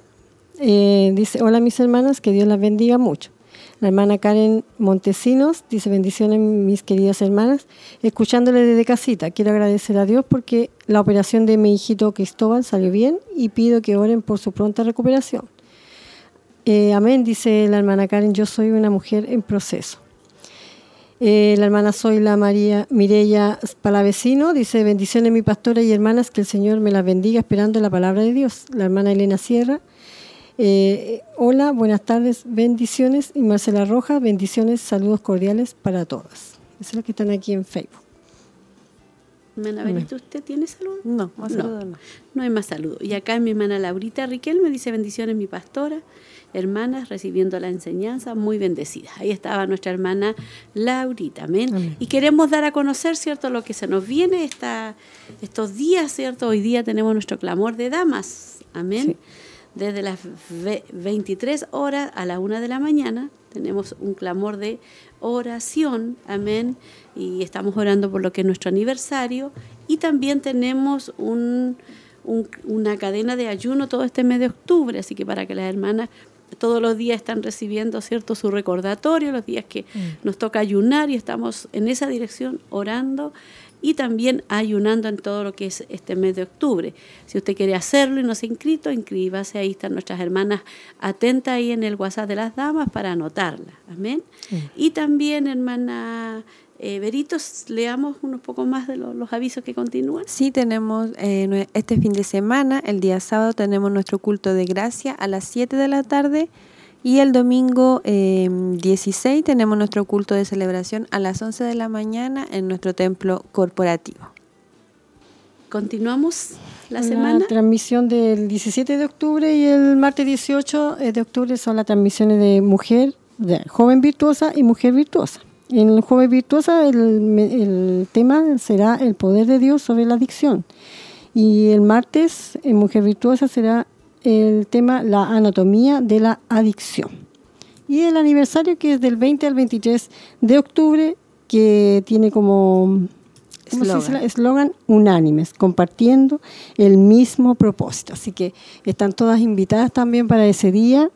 eh, dice, hola mis hermanas, que Dios las bendiga mucho. La hermana Karen Montesinos dice, bendiciones mis queridas hermanas, escuchándole desde casita. Quiero agradecer a Dios porque la operación de mi hijito Cristóbal salió bien y pido que oren por su pronta recuperación. Eh, amén, dice la hermana Karen, yo soy una mujer en proceso. Eh, la hermana soy la María Mireya Palavecino, dice bendiciones mi pastora y hermanas, que el Señor me las bendiga esperando la palabra de Dios. La hermana Elena Sierra, eh, hola, buenas tardes, bendiciones. Y Marcela Rojas, bendiciones, saludos cordiales para todas. Eso es lo que están aquí en Facebook. Hermana ¿usted tiene salud? No, más No. saludo no. No hay más saludo. Y acá mi hermana Laurita Riquel me dice bendiciones, mi pastora, hermanas, recibiendo la enseñanza, muy bendecida. Ahí estaba nuestra hermana Laurita, amén. Amén. Y queremos dar a conocer, ¿cierto?, lo que se nos viene esta, estos días, ¿cierto? Hoy día tenemos nuestro clamor de damas, amén. Sí. Desde las ve- 23 horas a la 1 de la mañana tenemos un clamor de oración, amén, y estamos orando por lo que es nuestro aniversario y también tenemos un, un- una cadena de ayuno todo este mes de octubre, así que para que las hermanas todos los días están recibiendo cierto su recordatorio, los días que nos toca ayunar y estamos en esa dirección orando y también ayunando en todo lo que es este mes de octubre. Si usted quiere hacerlo y no se ha inscrito, inscríbase, ahí están nuestras hermanas atentas ahí en el WhatsApp de las damas para anotarla. Amén. Y también, hermana eh, Veritos, leamos unos poco más de lo- los avisos que continúan. Sí, tenemos eh, este fin de semana, el día sábado, tenemos nuestro culto de gracia a las 7 de la tarde y el domingo eh, 16 tenemos nuestro culto de celebración a las 11 de la mañana en nuestro templo corporativo. Continuamos la semana. transmisión del 17 de octubre y el martes 18 de octubre son las transmisiones de mujer, de joven virtuosa y mujer virtuosa. En el joven virtuosa el, el tema será el poder de Dios sobre la adicción. Y el martes en mujer virtuosa será el tema la anatomía de la adicción. Y el aniversario que es del 20 al 23 de octubre que tiene como eslogan unánimes, compartiendo el mismo propósito. Así que están todas invitadas también para ese día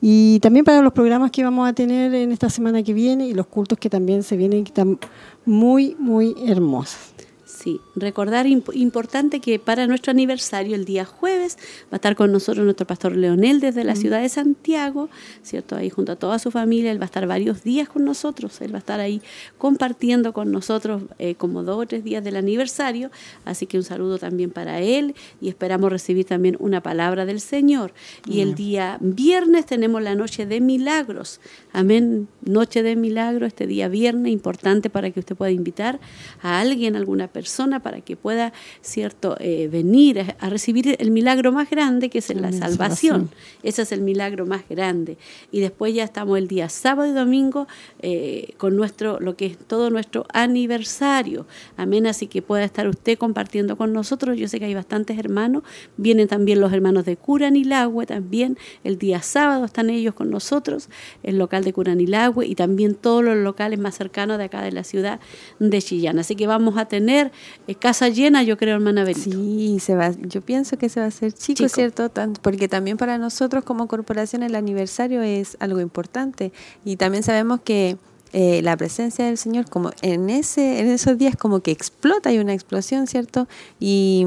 y también para los programas que vamos a tener en esta semana que viene y los cultos que también se vienen, que están muy, muy hermosos. Sí, recordar imp- importante que para nuestro aniversario, el día jueves, va a estar con nosotros nuestro pastor Leonel desde la ciudad de Santiago, ¿cierto? Ahí junto a toda su familia, él va a estar varios días con nosotros, él va a estar ahí compartiendo con nosotros eh, como dos o tres días del aniversario, así que un saludo también para él y esperamos recibir también una palabra del Señor. Y el día viernes tenemos la noche de milagros, amén, noche de milagros, este día viernes, importante para que usted pueda invitar a alguien, alguna persona, para que pueda, cierto, eh, venir a, a recibir el milagro más grande que es la salvación. salvación. Ese es el milagro más grande. Y después ya estamos el día sábado y domingo eh, con nuestro, lo que es todo nuestro aniversario. Amén. Así que pueda estar usted compartiendo con nosotros. Yo sé que hay bastantes hermanos. Vienen también los hermanos de Curanilagüe también. El día sábado están ellos con nosotros, el local de Curanilagüe y también todos los locales más cercanos de acá de la ciudad de Chillán. Así que vamos a tener eh, casa llena, yo creo, hermana Benito. Sí, se va, yo pienso que se va a hacer chico, Chico. ¿cierto? Porque también para nosotros como corporación el aniversario es algo importante y también sabemos que eh, la presencia del Señor como en ese en esos días como que explota, hay una explosión, ¿cierto? Y,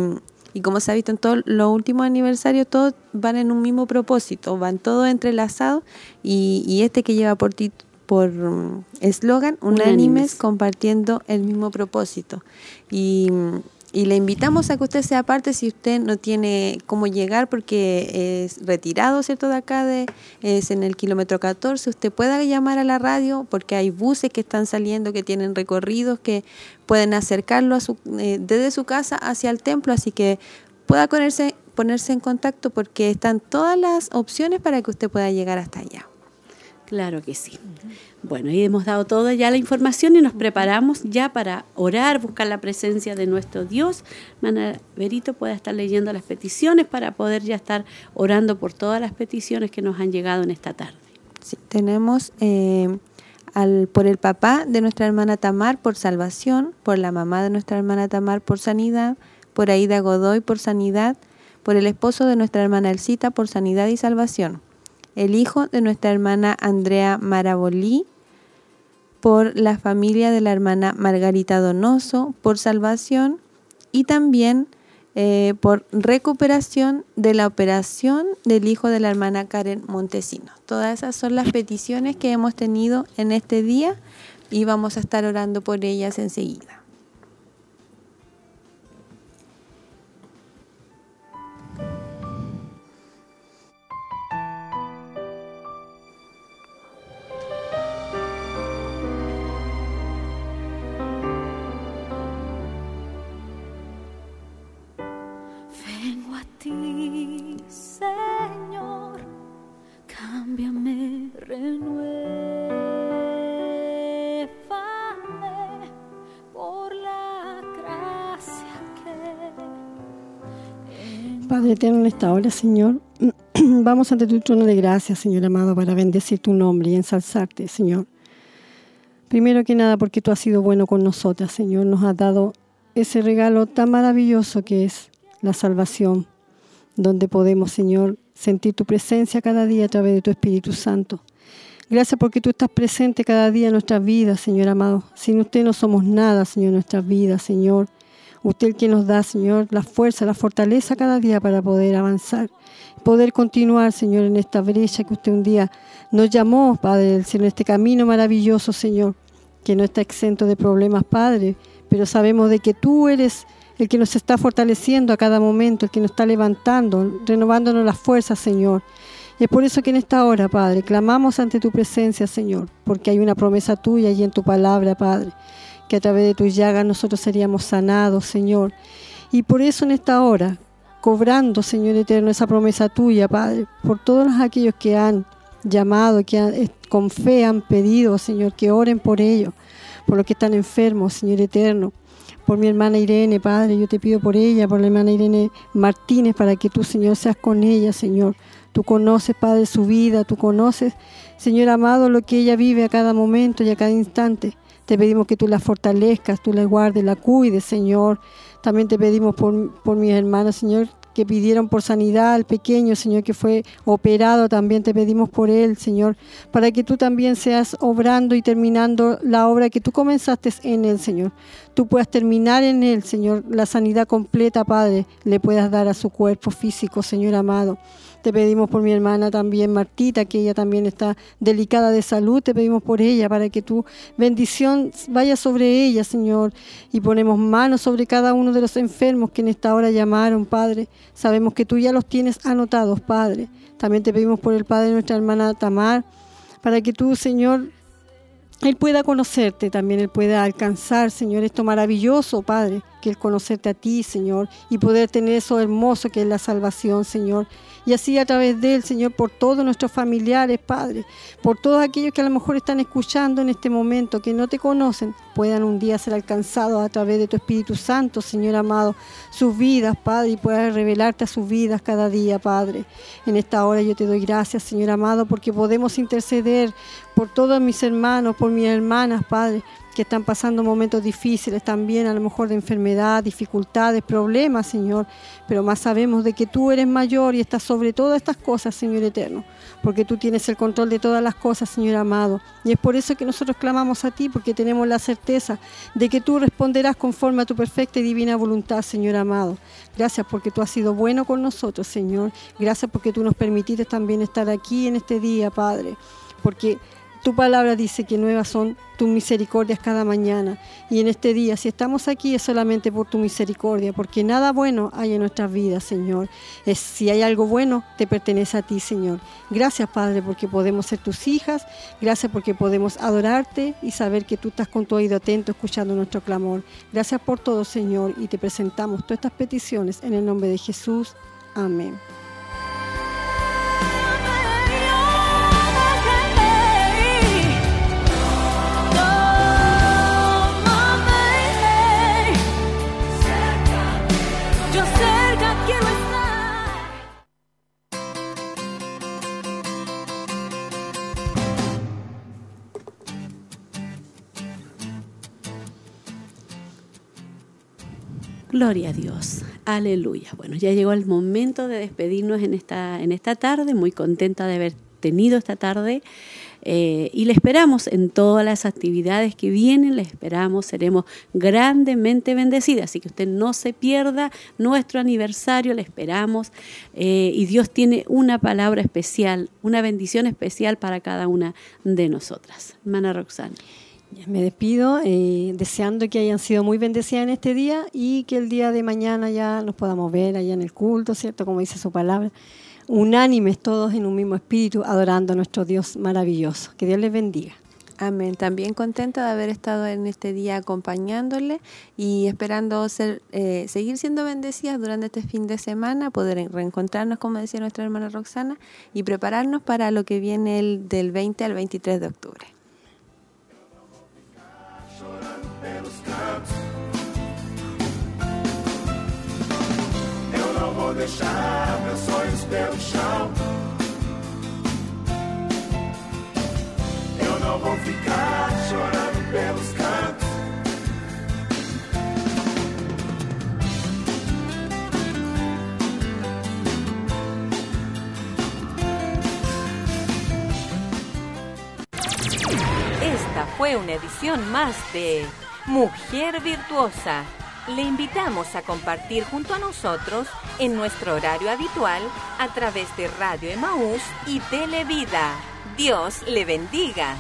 y como se ha visto en todos los últimos aniversarios, todos van en un mismo propósito, van todos entrelazados y, y este que lleva por ti por mm, eslogan Unánimes. unánimes compartiendo el mismo propósito. Y, y le invitamos a que usted sea parte si usted no tiene cómo llegar porque es retirado, ¿cierto? De acá, de, es en el kilómetro 14. Usted pueda llamar a la radio porque hay buses que están saliendo, que tienen recorridos, que pueden acercarlo a su, eh, desde su casa hacia el templo. Así que pueda ponerse, ponerse en contacto porque están todas las opciones para que usted pueda llegar hasta allá. Claro que sí. Bueno, y hemos dado toda ya la información y nos preparamos ya para orar, buscar la presencia de nuestro Dios. Hermana Berito pueda estar leyendo las peticiones para poder ya estar orando por todas las peticiones que nos han llegado en esta tarde. Sí, tenemos eh, al, por el papá de nuestra hermana Tamar por salvación, por la mamá de nuestra hermana Tamar por sanidad, por Aida Godoy por sanidad, por el esposo de nuestra hermana Elcita por sanidad y salvación, el hijo de nuestra hermana Andrea Marabolí por la familia de la hermana Margarita Donoso por salvación y también eh, por recuperación de la operación del hijo de la hermana Karen Montesino. Todas esas son las peticiones que hemos tenido en este día y vamos a estar orando por ellas enseguida. Señor, cámbiame, renuévame por la gracia que. Padre eterno, en esta hora, Señor, vamos ante tu trono de gracia, Señor amado, para bendecir tu nombre y ensalzarte, Señor. Primero que nada, porque tú has sido bueno con nosotras, Señor, nos has dado ese regalo tan maravilloso que es la salvación donde podemos, Señor, sentir tu presencia cada día a través de tu Espíritu Santo. Gracias porque tú estás presente cada día en nuestras vidas, Señor amado. Sin usted no somos nada, Señor, en nuestras vidas, Señor. Usted el que nos da, Señor, la fuerza, la fortaleza cada día para poder avanzar, poder continuar, Señor, en esta brecha que usted un día nos llamó, Padre en este camino maravilloso, Señor, que no está exento de problemas, Padre, pero sabemos de que tú eres el que nos está fortaleciendo a cada momento, el que nos está levantando, renovándonos las fuerzas, Señor. Y es por eso que en esta hora, Padre, clamamos ante tu presencia, Señor, porque hay una promesa tuya y en tu palabra, Padre que a través de tus llagas nosotros seríamos sanados, Señor. Y por eso en esta hora, cobrando, Señor eterno, esa promesa tuya, Padre, por todos aquellos que han llamado, que eh, con fe han pedido, Señor, que oren por ellos, por los que están enfermos, Señor eterno. Por mi hermana Irene, Padre, yo te pido por ella, por la hermana Irene Martínez, para que tú, Señor, seas con ella, Señor. Tú conoces, Padre, su vida, tú conoces, Señor amado, lo que ella vive a cada momento y a cada instante. Te pedimos que tú la fortalezcas, tú la guardes, la cuides, Señor. También te pedimos por, por mis hermanos, Señor, que pidieron por sanidad al pequeño, Señor, que fue operado, también te pedimos por él, Señor, para que tú también seas obrando y terminando la obra que tú comenzaste en él, Señor. Tú puedas terminar en él, Señor, la sanidad completa, Padre, le puedas dar a su cuerpo físico, Señor amado. Te pedimos por mi hermana también, Martita, que ella también está delicada de salud. Te pedimos por ella para que tu bendición vaya sobre ella, Señor. Y ponemos manos sobre cada uno de los enfermos que en esta hora llamaron, Padre. Sabemos que tú ya los tienes anotados, Padre. También te pedimos por el Padre de nuestra hermana Tamar, para que tú, Señor, él pueda conocerte, también Él pueda alcanzar, Señor, esto maravilloso, Padre, que el conocerte a ti, Señor, y poder tener eso hermoso que es la salvación, Señor. Y así a través de Él, Señor, por todos nuestros familiares, Padre, por todos aquellos que a lo mejor están escuchando en este momento, que no te conocen, puedan un día ser alcanzados a través de tu Espíritu Santo, Señor amado, sus vidas, Padre, y puedas revelarte a sus vidas cada día, Padre. En esta hora yo te doy gracias, Señor amado, porque podemos interceder por todos mis hermanos, por mis hermanas, Padre, que están pasando momentos difíciles también, a lo mejor de enfermedad, dificultades, problemas, Señor. Pero más sabemos de que tú eres mayor y estás sobre todas estas cosas, Señor eterno, porque tú tienes el control de todas las cosas, Señor amado. Y es por eso que nosotros clamamos a ti, porque tenemos la certeza de que tú responderás conforme a tu perfecta y divina voluntad, Señor amado. Gracias porque tú has sido bueno con nosotros, Señor. Gracias porque tú nos permitiste también estar aquí en este día, Padre. Porque tu palabra dice que nuevas son tus misericordias cada mañana. Y en este día, si estamos aquí, es solamente por tu misericordia, porque nada bueno hay en nuestras vidas, Señor. Es, si hay algo bueno, te pertenece a ti, Señor. Gracias, Padre, porque podemos ser tus hijas. Gracias porque podemos adorarte y saber que tú estás con tu oído atento, escuchando nuestro clamor. Gracias por todo, Señor, y te presentamos todas estas peticiones en el nombre de Jesús. Amén. Gloria a Dios, aleluya. Bueno, ya llegó el momento de despedirnos en esta, en esta tarde, muy contenta de haber tenido esta tarde. Eh, y le esperamos en todas las actividades que vienen, le esperamos, seremos grandemente bendecidas, así que usted no se pierda nuestro aniversario, le esperamos. Eh, y Dios tiene una palabra especial, una bendición especial para cada una de nosotras. Hermana Roxana. Me despido eh, deseando que hayan sido muy bendecidas en este día y que el día de mañana ya nos podamos ver allá en el culto, ¿cierto? Como dice su palabra, unánimes todos en un mismo espíritu, adorando a nuestro Dios maravilloso. Que Dios les bendiga. Amén. También contenta de haber estado en este día acompañándole y esperando ser, eh, seguir siendo bendecidas durante este fin de semana, poder reencontrarnos, como decía nuestra hermana Roxana, y prepararnos para lo que viene el, del 20 al 23 de octubre. Deixar meus sonhos pelo chão. Eu não vou ficar chorando pelos cantos. Fue una edición más de Mujer Virtuosa. Le invitamos a compartir junto a nosotros en nuestro horario habitual a través de Radio Emaús y Televida. Dios le bendiga.